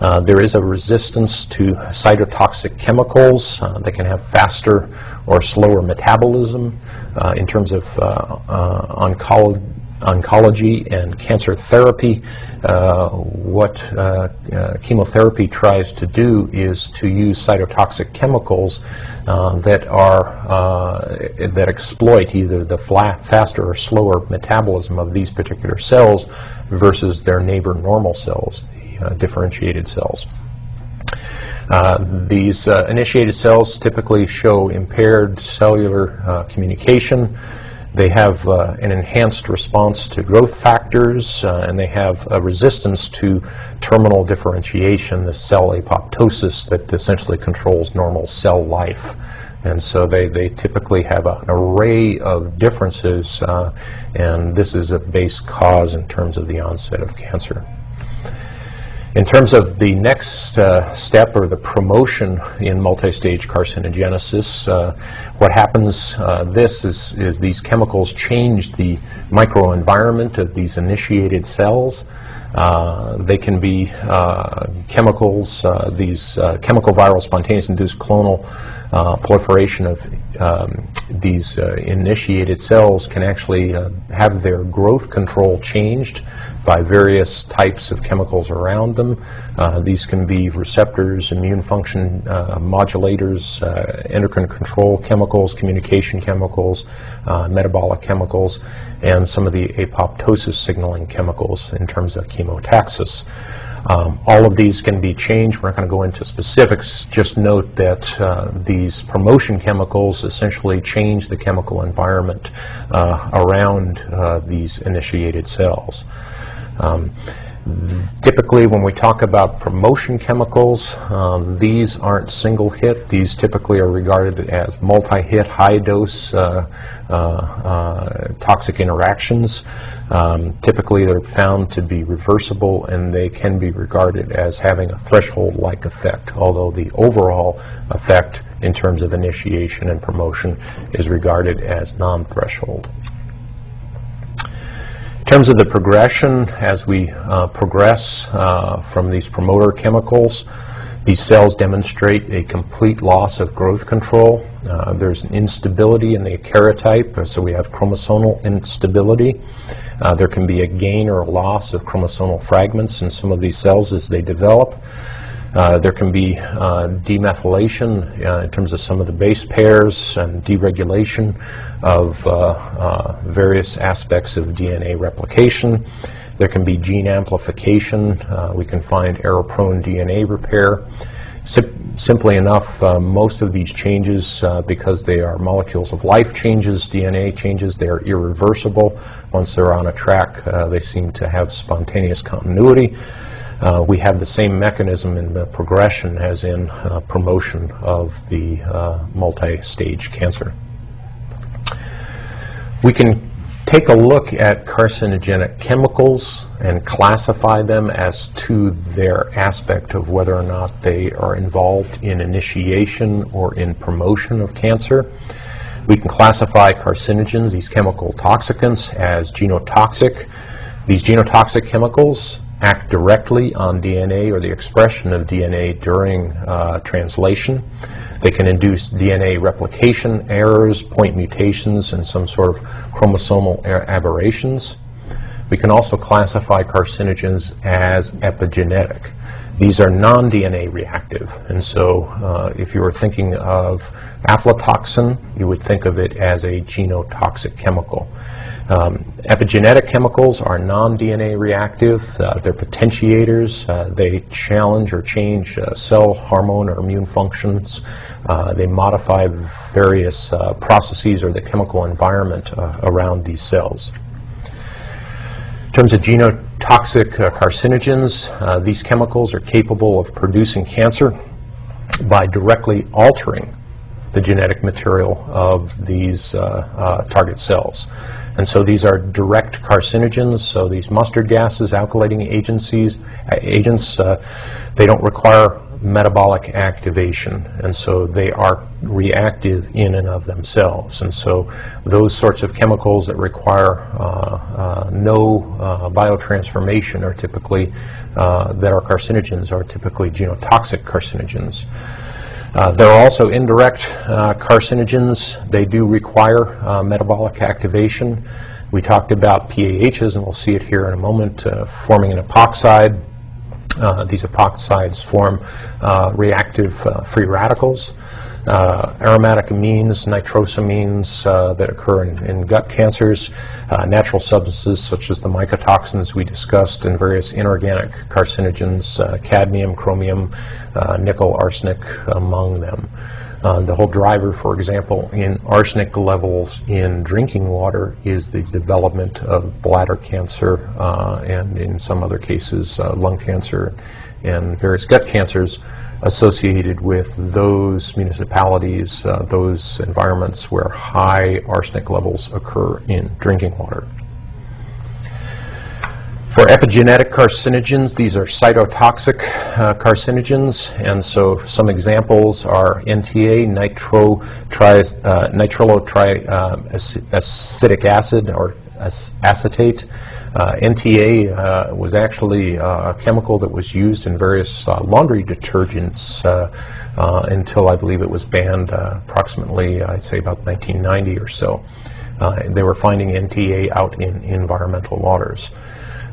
Uh, there is a resistance to cytotoxic chemicals. Uh, they can have faster or slower metabolism uh, in terms of uh, oncology oncology and cancer therapy, uh, what uh, uh, chemotherapy tries to do is to use cytotoxic chemicals that are that exploit either the faster or slower metabolism of these particular cells versus their neighbor normal cells, uh, differentiated cells. Uh, these uh, initiated cells typically show impaired cellular uh, communication. They have uh, an enhanced response to growth factors, uh, and they have a resistance to terminal differentiation, the cell apoptosis that essentially controls normal cell life. And so they, they typically have a, an array of differences, and this is a base cause in terms of the onset of cancer. In terms of the next uh, step or the promotion in multi-stage carcinogenesis, uh, what happens uh, this is, is these chemicals change the microenvironment of these initiated cells. Uh, they can be uh, chemicals, uh, these chemical viral spontaneous induced clonal uh, proliferation of um, these uh, initiated cells can actually uh, have their growth control changed by various types of chemicals around them. Uh, these can be receptors, immune function uh, modulators, uh, endocrine control chemicals, communication chemicals, metabolic chemicals, and some of the apoptosis signaling chemicals in terms of chemotaxis. Um, all of these can be changed. We're not going to go into specifics. Just note that uh, these promotion chemicals essentially change the chemical environment uh, around uh, these initiated cells. Um, Typically, when we talk about promotion chemicals, um, these aren't single hit. These typically are regarded as multi-hit, high-dose uh, uh, uh, toxic interactions. Um, typically, they're found to be reversible, and they can be regarded as having a threshold-like effect, although the overall effect in terms of initiation and promotion is regarded as non-threshold terms of the progression, as we uh, progress uh, from these promoter chemicals, these cells demonstrate a complete loss of growth control. Uh, there's an instability in the karyotype, so we have chromosomal instability. Uh, there can be a gain or a loss of chromosomal fragments in some of these cells as they develop. Uh, there can be uh, demethylation uh, in terms of some of the base pairs and deregulation of various aspects of DNA replication. There can be gene amplification. we can find error-prone DNA repair. Sim- Simply enough, uh, most of these changes, uh, because they are molecules of life changes, DNA changes, they are irreversible. Once they're on a track, uh, they seem to have spontaneous continuity. Uh, We have the same mechanism in the progression as in uh, promotion of the uh, multi-stage cancer. We can take a look at carcinogenic chemicals and classify them as to their aspect of whether or not they are involved in initiation or in promotion of cancer. We can classify carcinogens, these chemical toxicants, as genotoxic. These genotoxic chemicals act directly on DNA or the expression of DNA during uh, translation. They can induce DNA replication errors, point mutations, and some sort of chromosomal aberrations. We can also classify carcinogens as epigenetic. These are non-DNA reactive, and so uh, if you were thinking of aflatoxin, you would think of it as a genotoxic chemical. Um, epigenetic chemicals are non-DNA reactive. Uh, they're potentiators. Uh, they challenge or change uh, cell hormone or immune functions. Uh, they modify various uh, processes or the chemical environment uh, around these cells. In terms of genotoxic carcinogens, these chemicals are capable of producing cancer by directly altering the genetic material of these target cells. And so these are direct carcinogens, so these mustard gases, alkylating agencies, agents, uh, they don't require metabolic activation, and so they are reactive in and of themselves. And so those sorts of chemicals that require uh, uh, no uh, biotransformation are typically, uh, that are carcinogens, are typically genotoxic carcinogens. Uh, There are also indirect uh, carcinogens. They do require uh, metabolic activation. We talked about PAHs, and we'll see it here in a moment, uh, forming an epoxide. Uh, These epoxides form reactive free radicals. Uh, Aromatic amines, nitrosamines uh, that occur in in gut cancers, uh, natural substances such as the mycotoxins we discussed, and various inorganic carcinogens, cadmium, chromium, nickel, arsenic among them. Uh, The whole driver, for example, in arsenic levels in drinking water is the development of bladder cancer uh, and in some other cases, uh, lung cancer and various gut cancers associated with those municipalities, uh, those environments where high arsenic levels occur in drinking water. For epigenetic carcinogens, these are cytotoxic uh, carcinogens, and so some examples are NTA, nitro tri, uh, nitrolotriacetic acid, or acetate. Uh, NTA uh, was actually uh, a chemical that was used in various laundry detergents until I believe it was banned approximately, I'd say about 1990 or so. They were finding NTA out in environmental waters.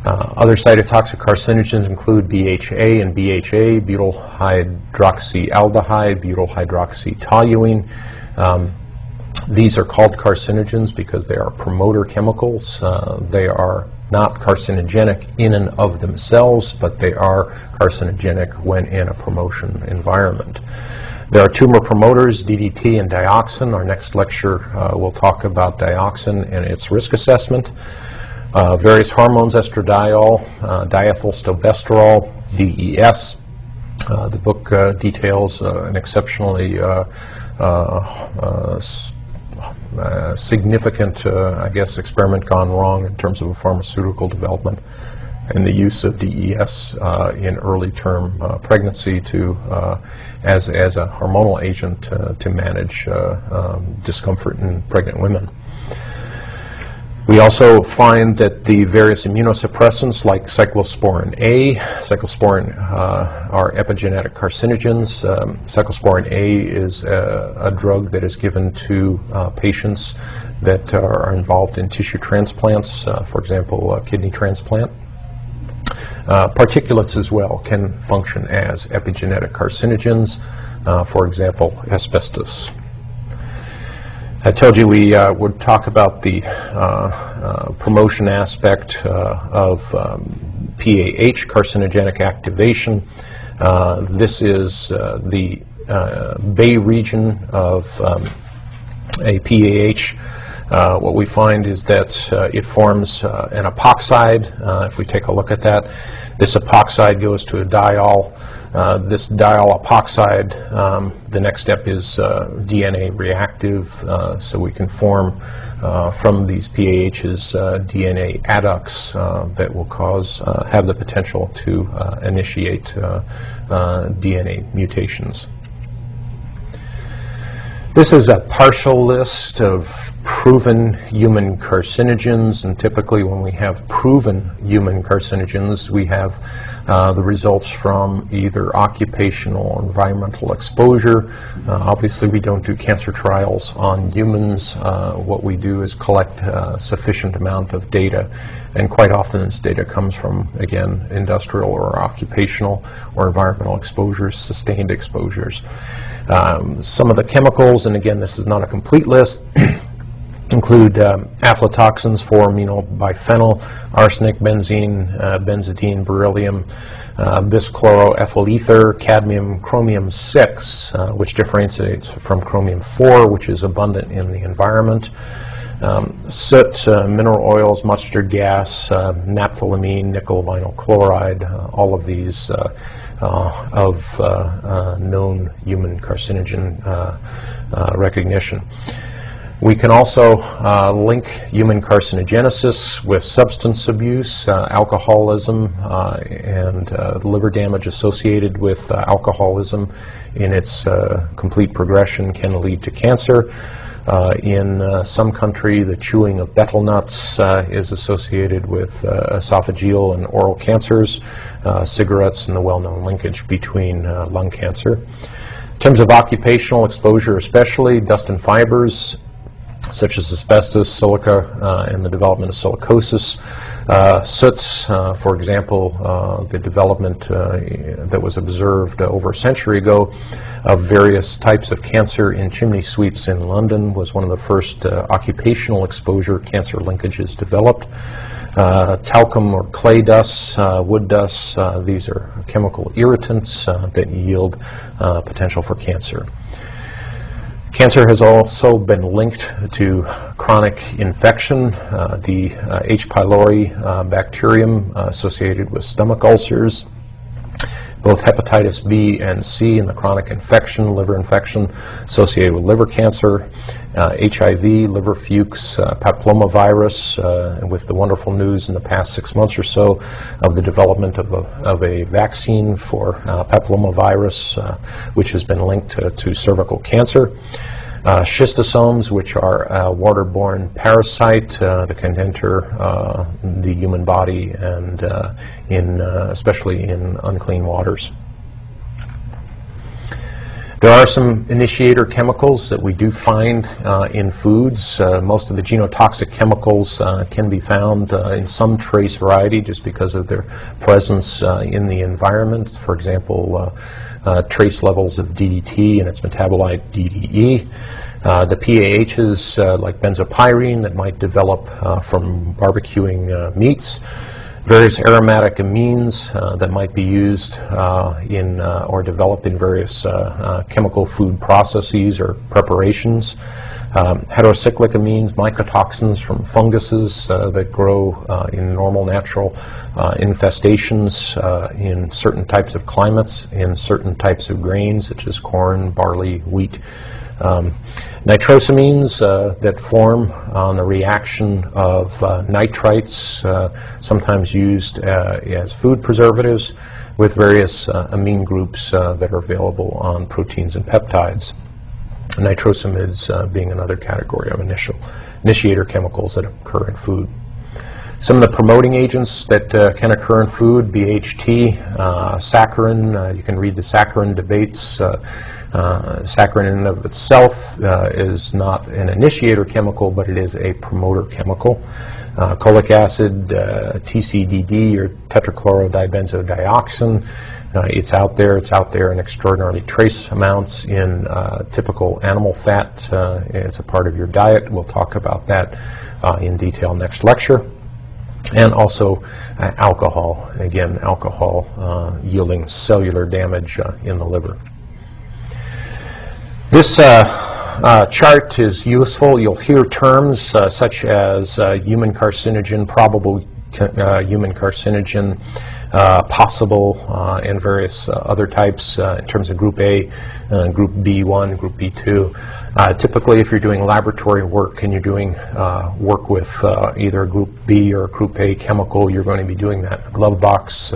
Uh, Other cytotoxic carcinogens include BHA and BHA, butyl hydroxyaldehyde, butyl hydroxytoluene. Um, These are called carcinogens because they are promoter chemicals. Uh, They are not carcinogenic in and of themselves, but they are carcinogenic when in a promotion environment. There are tumor promoters, DDT and dioxin. Our next lecture uh, will talk about dioxin and its risk assessment. Uh, Various hormones, estradiol, uh, diethylstilbestrol, DES. Uh, The book uh, details uh, an exceptionally uh, uh, significant, uh, I guess, experiment gone wrong in terms of a pharmaceutical development and the use of DES uh, in early term uh, pregnancy to, uh, as, as a hormonal agent uh, to manage um, discomfort in pregnant women. We also find that the various immunosuppressants like cyclosporin A, cyclosporin uh, are epigenetic carcinogens. Um, cyclosporin A is a, a drug that is given to uh, patients that are involved in tissue transplants, uh, for example, kidney transplant. Uh, Particulates as well can function as epigenetic carcinogens, uh, for example, asbestos. I told you we uh, would talk about the uh, uh, promotion aspect uh, of um, PAH, carcinogenic activation. Uh, this is uh, the Bay region of um, a PAH. What we find is that it forms an epoxide. If we take a look at that, this epoxide goes to a diol. Uh, this diol epoxide, um, the next step is uh, DNA reactive, uh, so we can form uh, from these PAHs uh, DNA adducts that will cause, have the potential to initiate DNA mutations. This is a partial list of proven human carcinogens, and typically when we have proven human carcinogens, we have uh, the results from either occupational or environmental exposure. Uh, obviously, we don't do cancer trials on humans. Uh, what we do is collect a sufficient amount of data, and quite often this data comes from, again, industrial or occupational or environmental exposures, sustained exposures. Um, some of the chemicals, and again, this is not a complete list, (clears throat) include um, aflatoxins, 4-aminobiphenyl, arsenic, benzene, uh, benzidine, beryllium, uh, bischloroethyl ether, cadmium, chromium-6, uh, which differentiates from chromium-4, which is abundant in the environment. Um, soot, uh, mineral oils, mustard gas, uh, naphthylamine, nickel vinyl chloride, uh, all of these uh, uh, of uh, known human carcinogen recognition. We can also uh, link human carcinogenesis with substance abuse, uh, alcoholism, uh, and liver damage associated with alcoholism in its complete progression can lead to cancer. Uh, in uh, some country, the chewing of betel nuts uh, is associated with esophageal and oral cancers, cigarettes, and the well-known linkage between lung cancer. In terms of occupational exposure, especially dust and fibers, such as asbestos, silica, and the development of silicosis. Uh, soots, uh, for example, uh, the development uh, that was observed over a century ago of various types of cancer in chimney sweeps in London was one of the first uh, occupational exposure cancer linkages developed. talcum or clay dust, wood dust, these are chemical irritants that yield potential for cancer. Cancer has also been linked to chronic infection. Uh, the uh, H. pylori uh, bacterium uh, associated with stomach ulcers, both hepatitis B and C in the chronic infection, liver infection associated with liver cancer, HIV, uh, liver flukes, uh, papillomavirus, and with the wonderful news in the past six months or so of the development of a, of a vaccine for papillomavirus, which has been linked to, to cervical cancer. Uh, schistosomes, which are a waterborne parasite uh, that can enter uh, the human body and uh, in, uh, especially in unclean waters. There are some initiator chemicals that we do find uh, in foods. Most of the genotoxic chemicals can be found in some trace variety just because of their presence in the environment. For example, uh, trace levels of DDT and its metabolite DDE. Uh, the PAHs uh, like benzopyrene that might develop uh, from barbecuing uh, meats. Various aromatic amines uh, that might be used in or developed in various chemical food processes or preparations. Um, heterocyclic amines, mycotoxins from funguses uh, that grow uh, in normal natural uh, infestations uh, in certain types of climates, in certain types of grains, such as corn, barley, wheat. Um, nitrosamines uh, that form on the reaction of uh, nitrites, sometimes used as food preservatives, with various amine groups that are available on proteins and peptides nitrosamides uh, being another category of initial initiator chemicals that occur in food. Some of the promoting agents that uh, can occur in food, BHT, uh, saccharin, uh, you can read the saccharin debates. Uh, uh, saccharin in and of itself is not an initiator chemical, but it is a promoter chemical. Cholic acid, TCDD, or tetrachlorodibenzodioxin, uh, it's out there. It's out there in extraordinarily trace amounts in uh, typical animal fat. Uh, it's a part of your diet. We'll talk about that uh, in detail next lecture. and also uh, alcohol. Again, alcohol uh, yielding cellular damage uh, in the liver. This uh, uh, chart is useful. You'll hear terms uh, such as human carcinogen, probable human carcinogen, uh, possible uh, and various uh, other types in terms of Group A, Group B1, Group B2. Typically, if you're doing laboratory work and you're doing work with either a Group B or a Group A chemical, you're going to be doing that glove box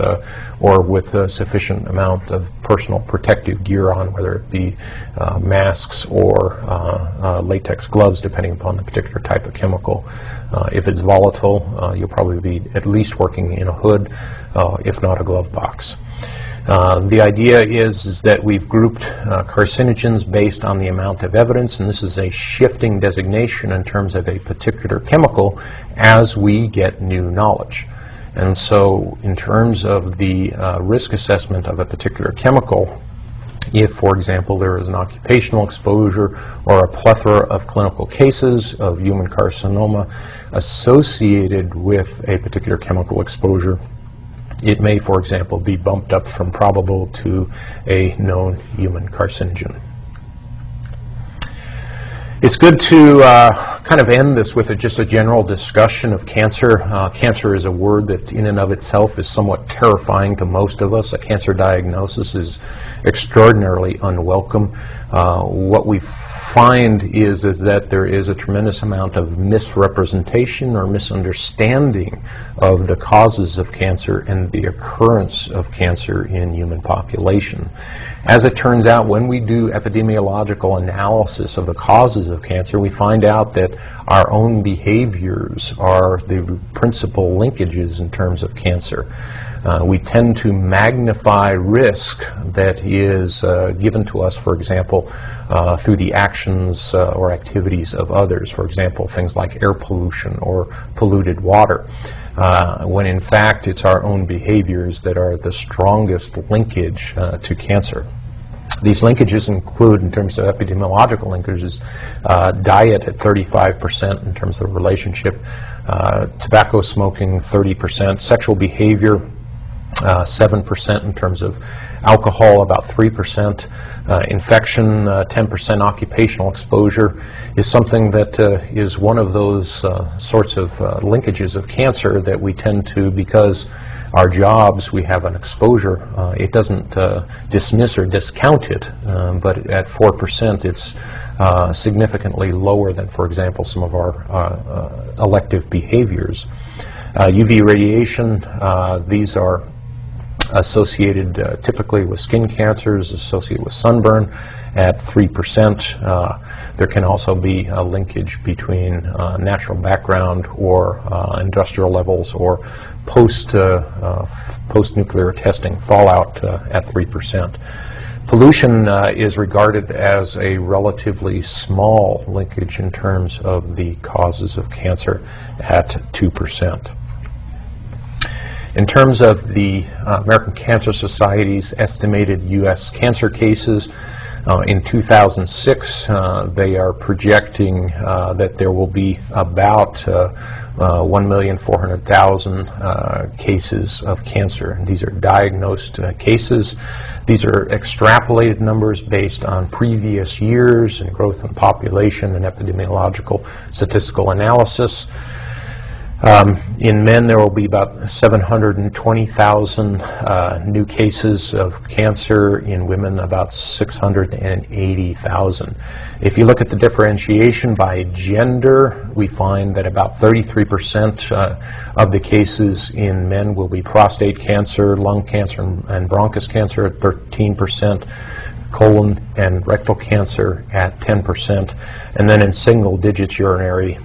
or with a sufficient amount of personal protective gear on, whether it be uh, masks or uh, uh, latex gloves, depending upon the particular type of chemical. if it's volatile, you'll probably be at least working in a hood uh, if not a glove box. Uh, the idea is, is that we've grouped uh, carcinogens based on the amount of evidence, and this is a shifting designation in terms of a particular chemical as we get new knowledge. And so, in terms of the uh, risk assessment of a particular chemical, if, for example, there is an occupational exposure or a plethora of clinical cases of human carcinoma associated with a particular chemical exposure, it may, for example, be bumped up from probable to a known human carcinogen. It's good to uh, kind of end this with a, just a general discussion of cancer. Uh, cancer is a word that, in and of itself, is somewhat terrifying to most of us. A cancer diagnosis is extraordinarily unwelcome. Uh, what we find is, is that there is a tremendous amount of misrepresentation or misunderstanding of the causes of cancer and the occurrence of cancer in human population. As it turns out, when we do epidemiological analysis of the causes of cancer, we find out that our own behaviors are the principal linkages in terms of cancer. Uh, we tend to magnify risk that is uh, given to us, for example, uh, through the actions uh, or activities of others. For example, things like air pollution or polluted water. Uh, when in fact it's our own behaviors that are the strongest linkage uh, to cancer. These linkages include, in terms of epidemiological linkages, uh, diet at 35% in terms of relationship, uh, tobacco smoking 30%, sexual behavior uh, 7% in terms of alcohol, about 3%. Uh, infection, 10% uh, occupational exposure is something that uh, is one of those uh, sorts of linkages of cancer that we tend to, because our jobs, we have an exposure. it doesn't dismiss or discount it, um, but at 4%, it's significantly lower than, for example, some of our elective behaviors. UV radiation, these are associated uh, typically with skin cancers, associated with sunburn at 3%. Uh, there can also be a linkage between uh, natural background or uh, industrial levels or post, uh, uh, post-nuclear testing fallout at 3%. Pollution is regarded as a relatively small linkage in terms of the causes of cancer at 2%. In terms of the uh, American Cancer Society's estimated U.S. cancer cases, uh, in 2006, uh, they are projecting uh, that there will be about uh, uh, 1,400,000 uh, cases of cancer. And these are diagnosed cases. These are extrapolated numbers based on previous years and growth in population and epidemiological statistical analysis. Um, in men, there will be about 720,000 uh, new cases of cancer. In women, about 680,000. If you look at the differentiation by gender, we find that about 33% uh, of the cases in men will be prostate cancer, lung cancer, and bronchus cancer at 13% colon and rectal cancer at 10%, and then in single digits urinary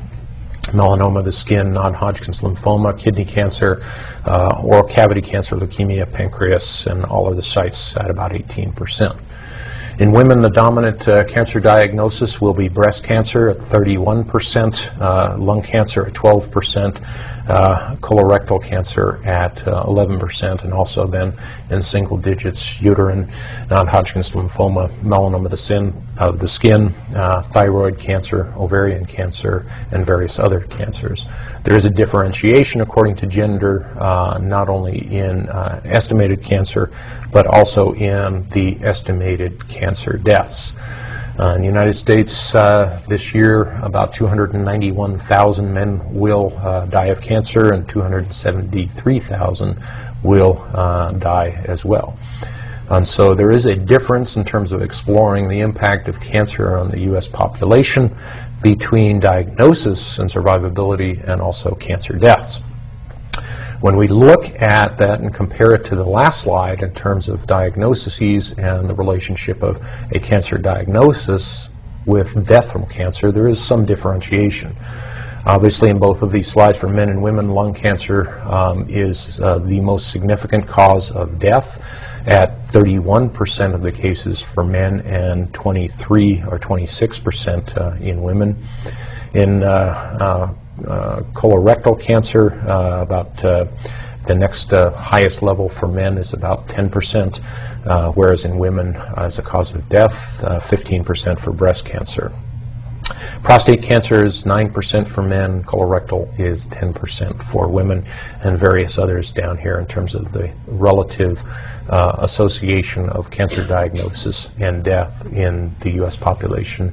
melanoma of the skin, non-Hodgkin's lymphoma, kidney cancer, uh, oral cavity cancer, leukemia, pancreas, and all of the sites at about 18%. In women, the dominant uh, cancer diagnosis will be breast cancer at 31%, uh, lung cancer at 12%, uh, colorectal cancer at uh, 11%, and also then in single digits, uterine, non-Hodgkin's lymphoma, melanoma of the, sin, of the skin, uh, thyroid cancer, ovarian cancer, and various other cancers. There is a differentiation according to gender, uh, not only in uh, estimated cancer, but also in the estimated cancer deaths. Uh, in the United States uh, this year, about 291,000 men will uh, die of cancer and 273,000 will uh, die as well. And so there is a difference in terms of exploring the impact of cancer on the U.S. population between diagnosis and survivability and also cancer deaths. When we look at that and compare it to the last slide in terms of diagnoses and the relationship of a cancer diagnosis with death from cancer, there is some differentiation. Obviously, in both of these slides for men and women, lung cancer um, is uh, the most significant cause of death at 31% of the cases for men and 23 or 26% uh, in women. In uh, uh colorectal cancer, uh, about uh, the next highest level for men is about 10%, whereas in women, as a cause of death, 15% for breast cancer. Prostate cancer is 9% for men, colorectal is 10% for women, and various others down here in terms of the relative uh, association of cancer diagnosis and death in the U.S. population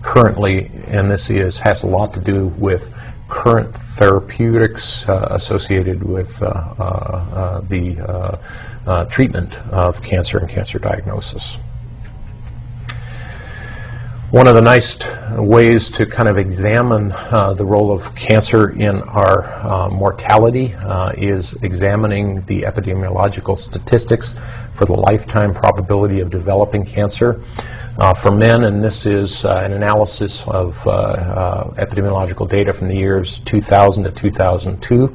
currently, and this is, has a lot to do with current therapeutics uh, associated with uh, uh, the treatment of cancer and cancer diagnosis. One of the nice ways to kind of examine uh, the role of cancer in our uh, mortality uh, is examining the epidemiological statistics for the lifetime probability of developing cancer. Uh, for men, and this is uh, an analysis of uh, epidemiological data from the years 2000 to 2002.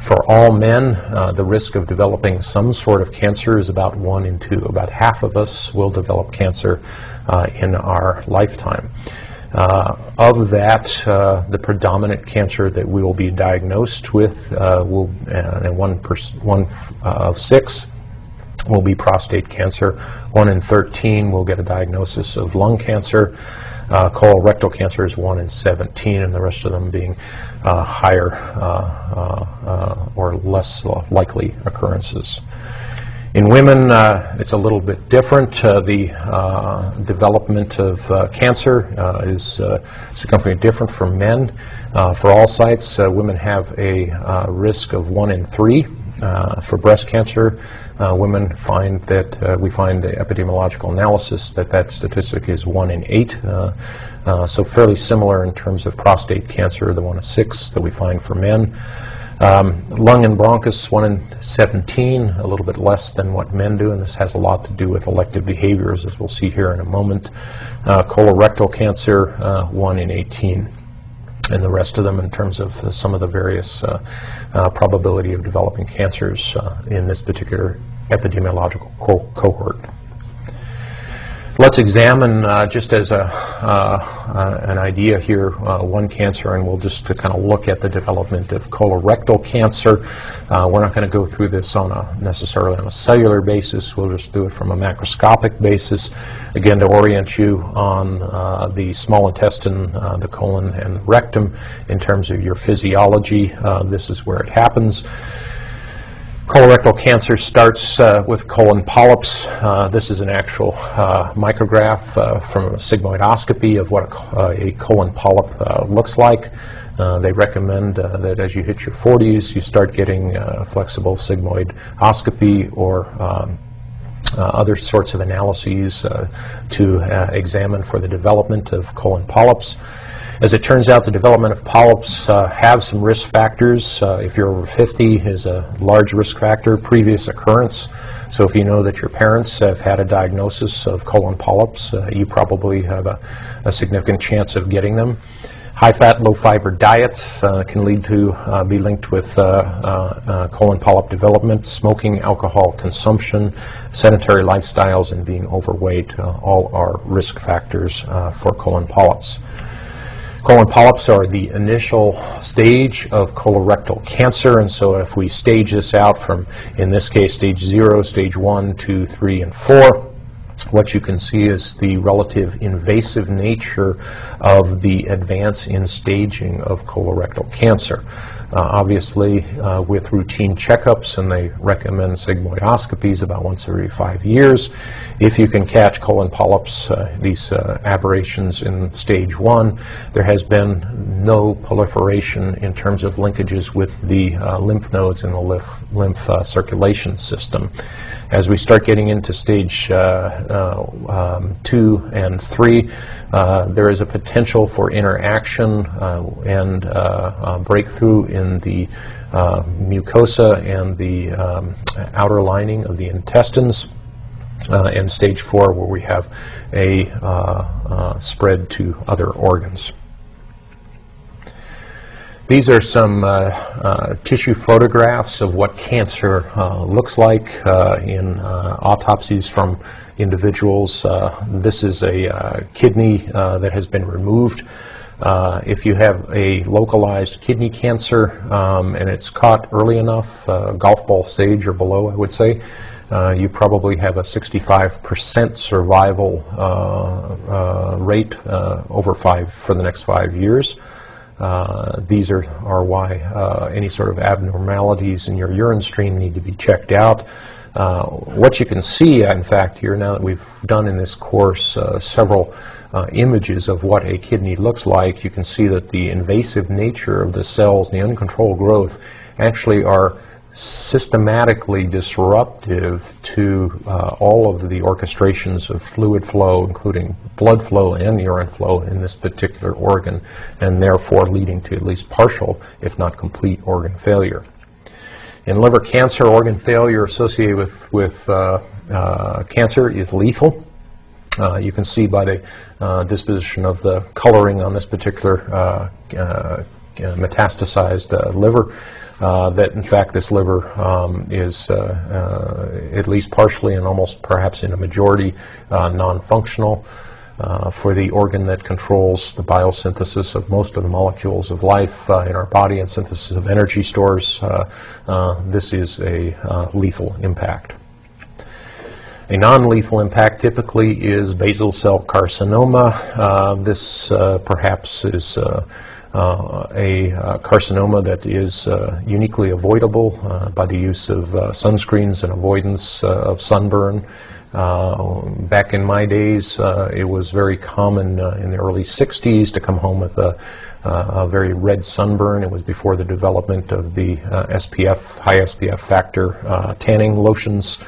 For all men, uh, the risk of developing some sort of cancer is about one in two. About half of us will develop cancer uh, in our lifetime. Uh, of that, the predominant cancer that we will be diagnosed with will, and one, one of six will be prostate cancer. One in 13 will get a diagnosis of lung cancer. Uh, colorectal cancer is 1 in 17, and the rest of them being uh, higher uh, uh, uh or less likely occurrences. In women, uh, it's a little bit different. the development of cancer is significantly different from men. for all sites, women have a risk of 1 in 3 uh, for breast cancer, uh, women find that uh, we find the epidemiological analysis that that statistic is one in eight. Uh, uh, so fairly similar in terms of prostate cancer, the one in six that we find for men. Um, lung and bronchus, one in 17, a little bit less than what men do, and this has a lot to do with elective behaviors, as we'll see here in a moment. Uh, colorectal cancer, one in 18 and the rest of them in terms of uh, some of the various uh, uh, probability of developing cancers uh, in this particular epidemiological co cohort. Let's examine, uh, just as a, uh, an idea here, one cancer, and we'll just kind of look at the development of colorectal cancer. we're not going to go through this on a necessarily on a cellular basis. We'll just do it from a macroscopic basis again to orient you on uh, the small intestine, uh, the colon, and rectum in terms of your physiology. Uh, this is where it happens. Colorectal cancer starts uh, with colon polyps. Uh, this is an actual uh, micrograph from a sigmoidoscopy of what a, a colon polyp looks like. they recommend that as you hit your 40s, you start getting flexible sigmoidoscopy or um, uh, other sorts of analyses uh, to uh, examine for the development of colon polyps. As it turns out, the development of polyps uh, have some risk factors. Uh, if you're over 50 is a large risk factor, previous occurrence. So if you know that your parents have had a diagnosis of colon polyps, uh, you probably have a, a, significant chance of getting them. High-fat, low-fiber diets uh, can lead to uh, be linked with uh, colon polyp development. Smoking, alcohol consumption, sedentary lifestyles, and being overweight all are risk factors for colon polyps. Colon polyps are the initial stage of colorectal cancer, and so if we stage this out from, in this case, stage zero, stage one, two, three, and four, what you can see is the relative invasive nature of the advance in staging of colorectal cancer. Uh, obviously, uh, with routine checkups, and they recommend sigmoidoscopies about once every five years. If you can catch colon polyps, uh, these uh, aberrations in stage one, there has been no proliferation in terms of linkages with the uh, lymph nodes in the lymph, lymph uh, circulation system. As we start getting into stage um, two and three, there is a potential for interaction and breakthrough in the uh, mucosa and the um, outer lining of the intestines. Uh, and stage four, where we have a uh, uh, spread to other organs. These are some uh, uh, tissue photographs of what cancer uh, looks like in autopsies from individuals. this is a kidney that has been removed uh, if you have a localized kidney cancer um, and it's caught early enough, uh, golf ball stage or below, I would say, uh, you probably have a 65% survival uh, uh, rate uh, over five for the next five years. These are, are why any sort of abnormalities in your urine stream need to be checked out. Uh, what you can see, in fact, here now that we've done in this course uh, several uh, images of what a kidney looks like, you can see that the invasive nature of the cells, the uncontrolled growth, actually are systematically disruptive to uh, all of the orchestrations of fluid flow, including blood flow and urine flow in this particular organ, and therefore leading to at least partial, if not complete, organ failure. In liver cancer, organ failure associated with, with uh, uh, cancer is lethal. Uh, you can see by the uh, disposition of the coloring on this particular uh, uh, metastasized liver that in fact this liver um, is at least partially and almost perhaps in a majority non-functional uh, for the organ that controls the biosynthesis of most of the molecules of life uh, in our body and synthesis of energy stores, uh, uh this is a uh, lethal impact. A non-lethal impact typically is basal cell carcinoma. Uh, this perhaps is uh, a uh, carcinoma that is uh, uniquely avoidable by the use of sunscreens and avoidance of sunburn. Uh, back in my days, uh, it was very common uh, in the early 60s to come home with a, a, very red sunburn. It was before the development of the SPF, high SPF factor tanning lotions.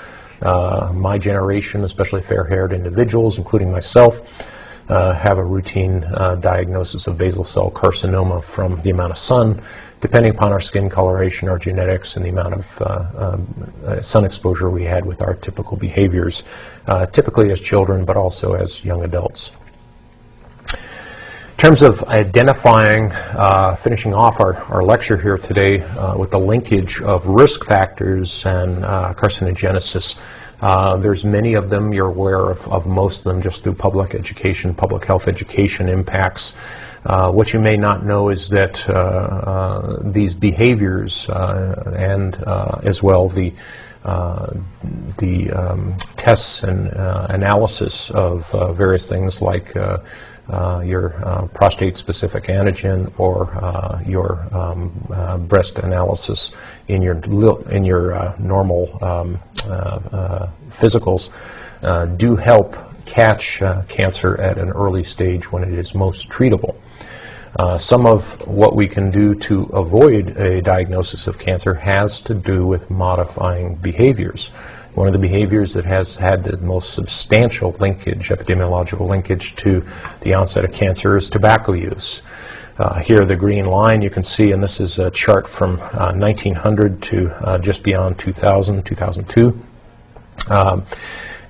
my generation, especially fair-haired individuals, including myself, uh, have a routine uh, diagnosis of basal cell carcinoma from the amount of sun depending upon our skin coloration, our genetics, and the amount of uh, um, uh, sun exposure we had with our typical behaviors, uh, typically as children, but also as young adults. In terms of identifying, uh, finishing off our, our lecture here today uh, with the linkage of risk factors and uh, carcinogenesis, uh, there's many of them. You're aware of, of, most of them just through public education, public health education impacts. Uh, what you may not know is that uh, uh these behaviors uh, and as well the the um, tests and analysis of various things like your prostate-specific antigen or your um, breast analysis in your in your normal um, physicals do help catch uh, cancer at an early stage when it is most treatable. Uh, some of what we can do to avoid a diagnosis of cancer has to do with modifying behaviors. One of the behaviors that has had the most substantial linkage, epidemiological linkage to the onset of cancer is tobacco use. Uh, here, the green line you can see, and this is a chart from uh, 1900 to uh, just beyond 2000, 2002. Um,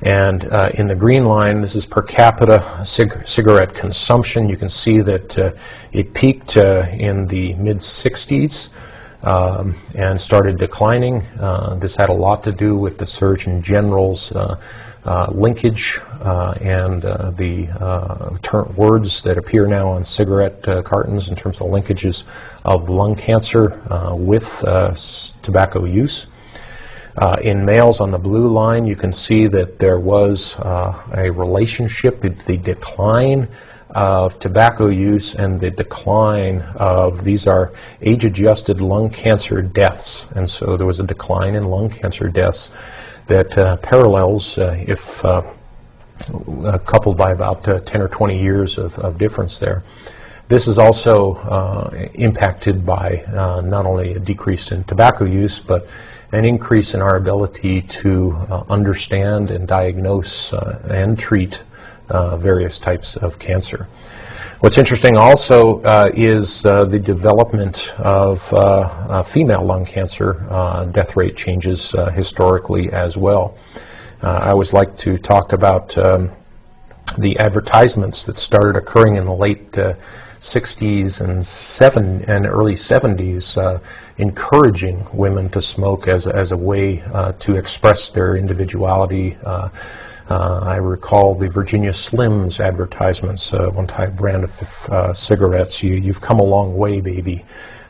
And uh, in the green line, this is per capita cig- cigarette consumption. You can see that uh, it peaked uh, in the mid 60s um, and started declining. Uh, this had a lot to do with the Surgeon General's uh, uh, linkage and the words that appear now on cigarette cartons in terms of linkages of lung cancer with tobacco use. Uh, in males on the blue line, you can see that there was uh, a relationship with the decline of tobacco use and the decline of these are age-adjusted lung cancer deaths, and so there was a decline in lung cancer deaths that uh, parallels, uh, if uh, coupled by about uh, 10 or 20 years of, of difference there. This is also uh, impacted by uh, not only a decrease in tobacco use, but an increase in our ability to uh, understand and diagnose uh, and treat uh, various types of cancer. What's interesting also uh, is uh, the development of uh, female lung cancer death rate changes historically as well. I always like to talk about um, the advertisements that started occurring in the late 60s and seven and early 70s, uh, encouraging women to smoke as, as a way uh, to express their individuality. Uh, uh I recall the Virginia Slims advertisements, uh, one type brand of uh, cigarettes. You, you've come a long way, baby.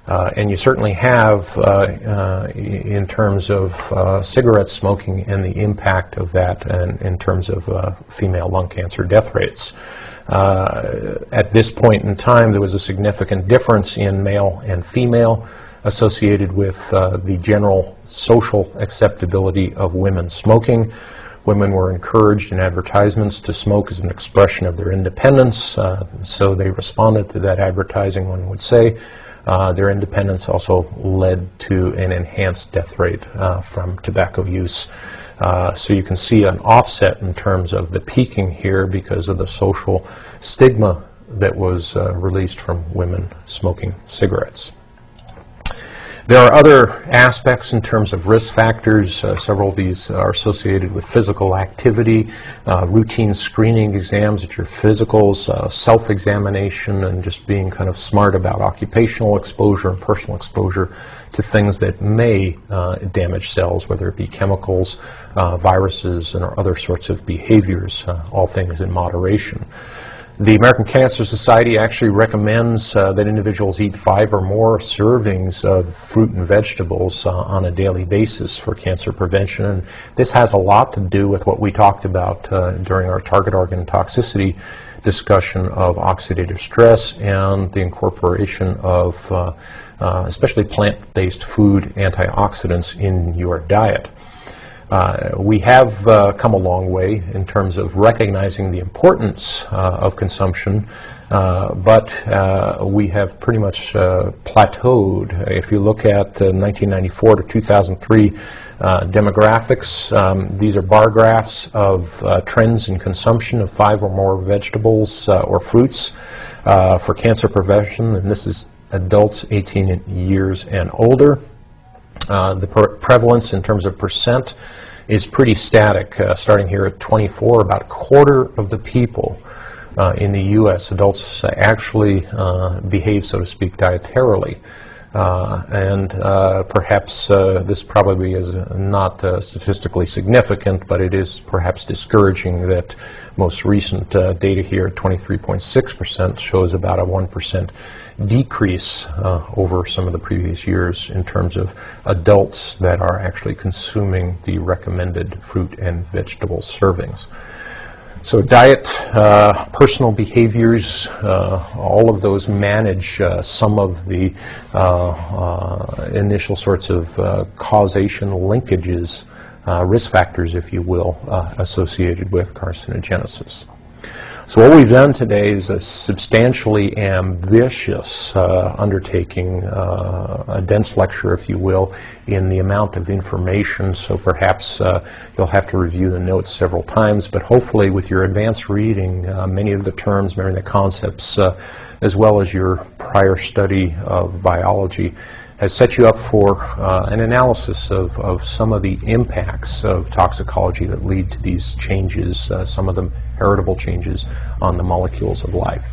Uh, and you certainly have uh, uh, in terms of cigarette smoking and the impact of that and in terms of female lung cancer death rates. At this point in time, there was a significant difference in male and female associated with the general social acceptability of women smoking. Women were encouraged in advertisements to smoke as an expression of their independence, uh, so they responded to that advertising, one would say. Uh, their independence also led to an enhanced death rate uh, from tobacco use. Uh, so you can see an offset in terms of the peaking here because of the social stigma that was uh, released from women smoking cigarettes. There are other aspects in terms of risk factors. Uh, several of these are associated with physical activity, uh, routine screening exams at your physicals, uh, self-examination, and just being kind of smart about occupational exposure and personal exposure to things that may uh, damage cells, whether it be chemicals, uh, viruses, and other sorts of behaviors, uh, all things in moderation. The American Cancer Society actually recommends uh, that individuals eat five or more servings of fruit and vegetables uh, on a daily basis for cancer prevention. And this has a lot to do with what we talked about uh, during our target organ toxicity discussion of oxidative stress and the incorporation of uh, uh, especially plant-based food antioxidants in your diet. Uh, we have uh, come a long way in terms of recognizing the importance uh, of consumption, uh, but uh, we have pretty much uh, plateaued. If you look at 1994 to 2003 demographics, um, these are bar graphs of trends in consumption of five or more vegetables or fruits for cancer prevention, and this is adults 18 years and older. Uh, the prevalence in terms of percent is pretty static, uh, starting here at 24. About a quarter of the people uh, in the U.S., adults, actually uh, behave, so to speak, dietarily. Uh, and uh, perhaps uh, this probably is not statistically significant, but it is perhaps discouraging that most recent data here, 23.6%, shows about a 1% decrease over some of the previous years in terms of adults that are actually consuming the recommended fruit and vegetable servings. So diet, uh, personal behaviors, uh, all of those manage uh, some of the uh, uh, initial sorts of uh, causation linkages, risk factors, if you will, associated with carcinogenesis. So what we've done today is a substantially ambitious uh, undertaking, uh, a dense lecture, if you will, in the amount of information, so perhaps uh, you'll have to review the notes several times, but hopefully with your advanced reading, uh, many of the terms, many of the concepts, uh, as well as your prior study of biology, has set you up for uh, an analysis of, of some of the impacts of toxicology that lead to these changes, uh, some of them heritable changes on the molecules of life.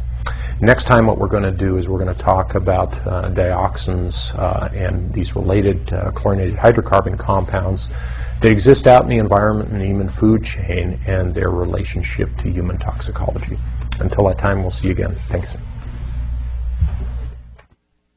Next time what we're going to do is we're going to talk about uh, dioxins uh, and these related uh, chlorinated hydrocarbon compounds that exist out in the environment and the human food chain and their relationship to human toxicology. Until that time, we'll see you again. Thanks.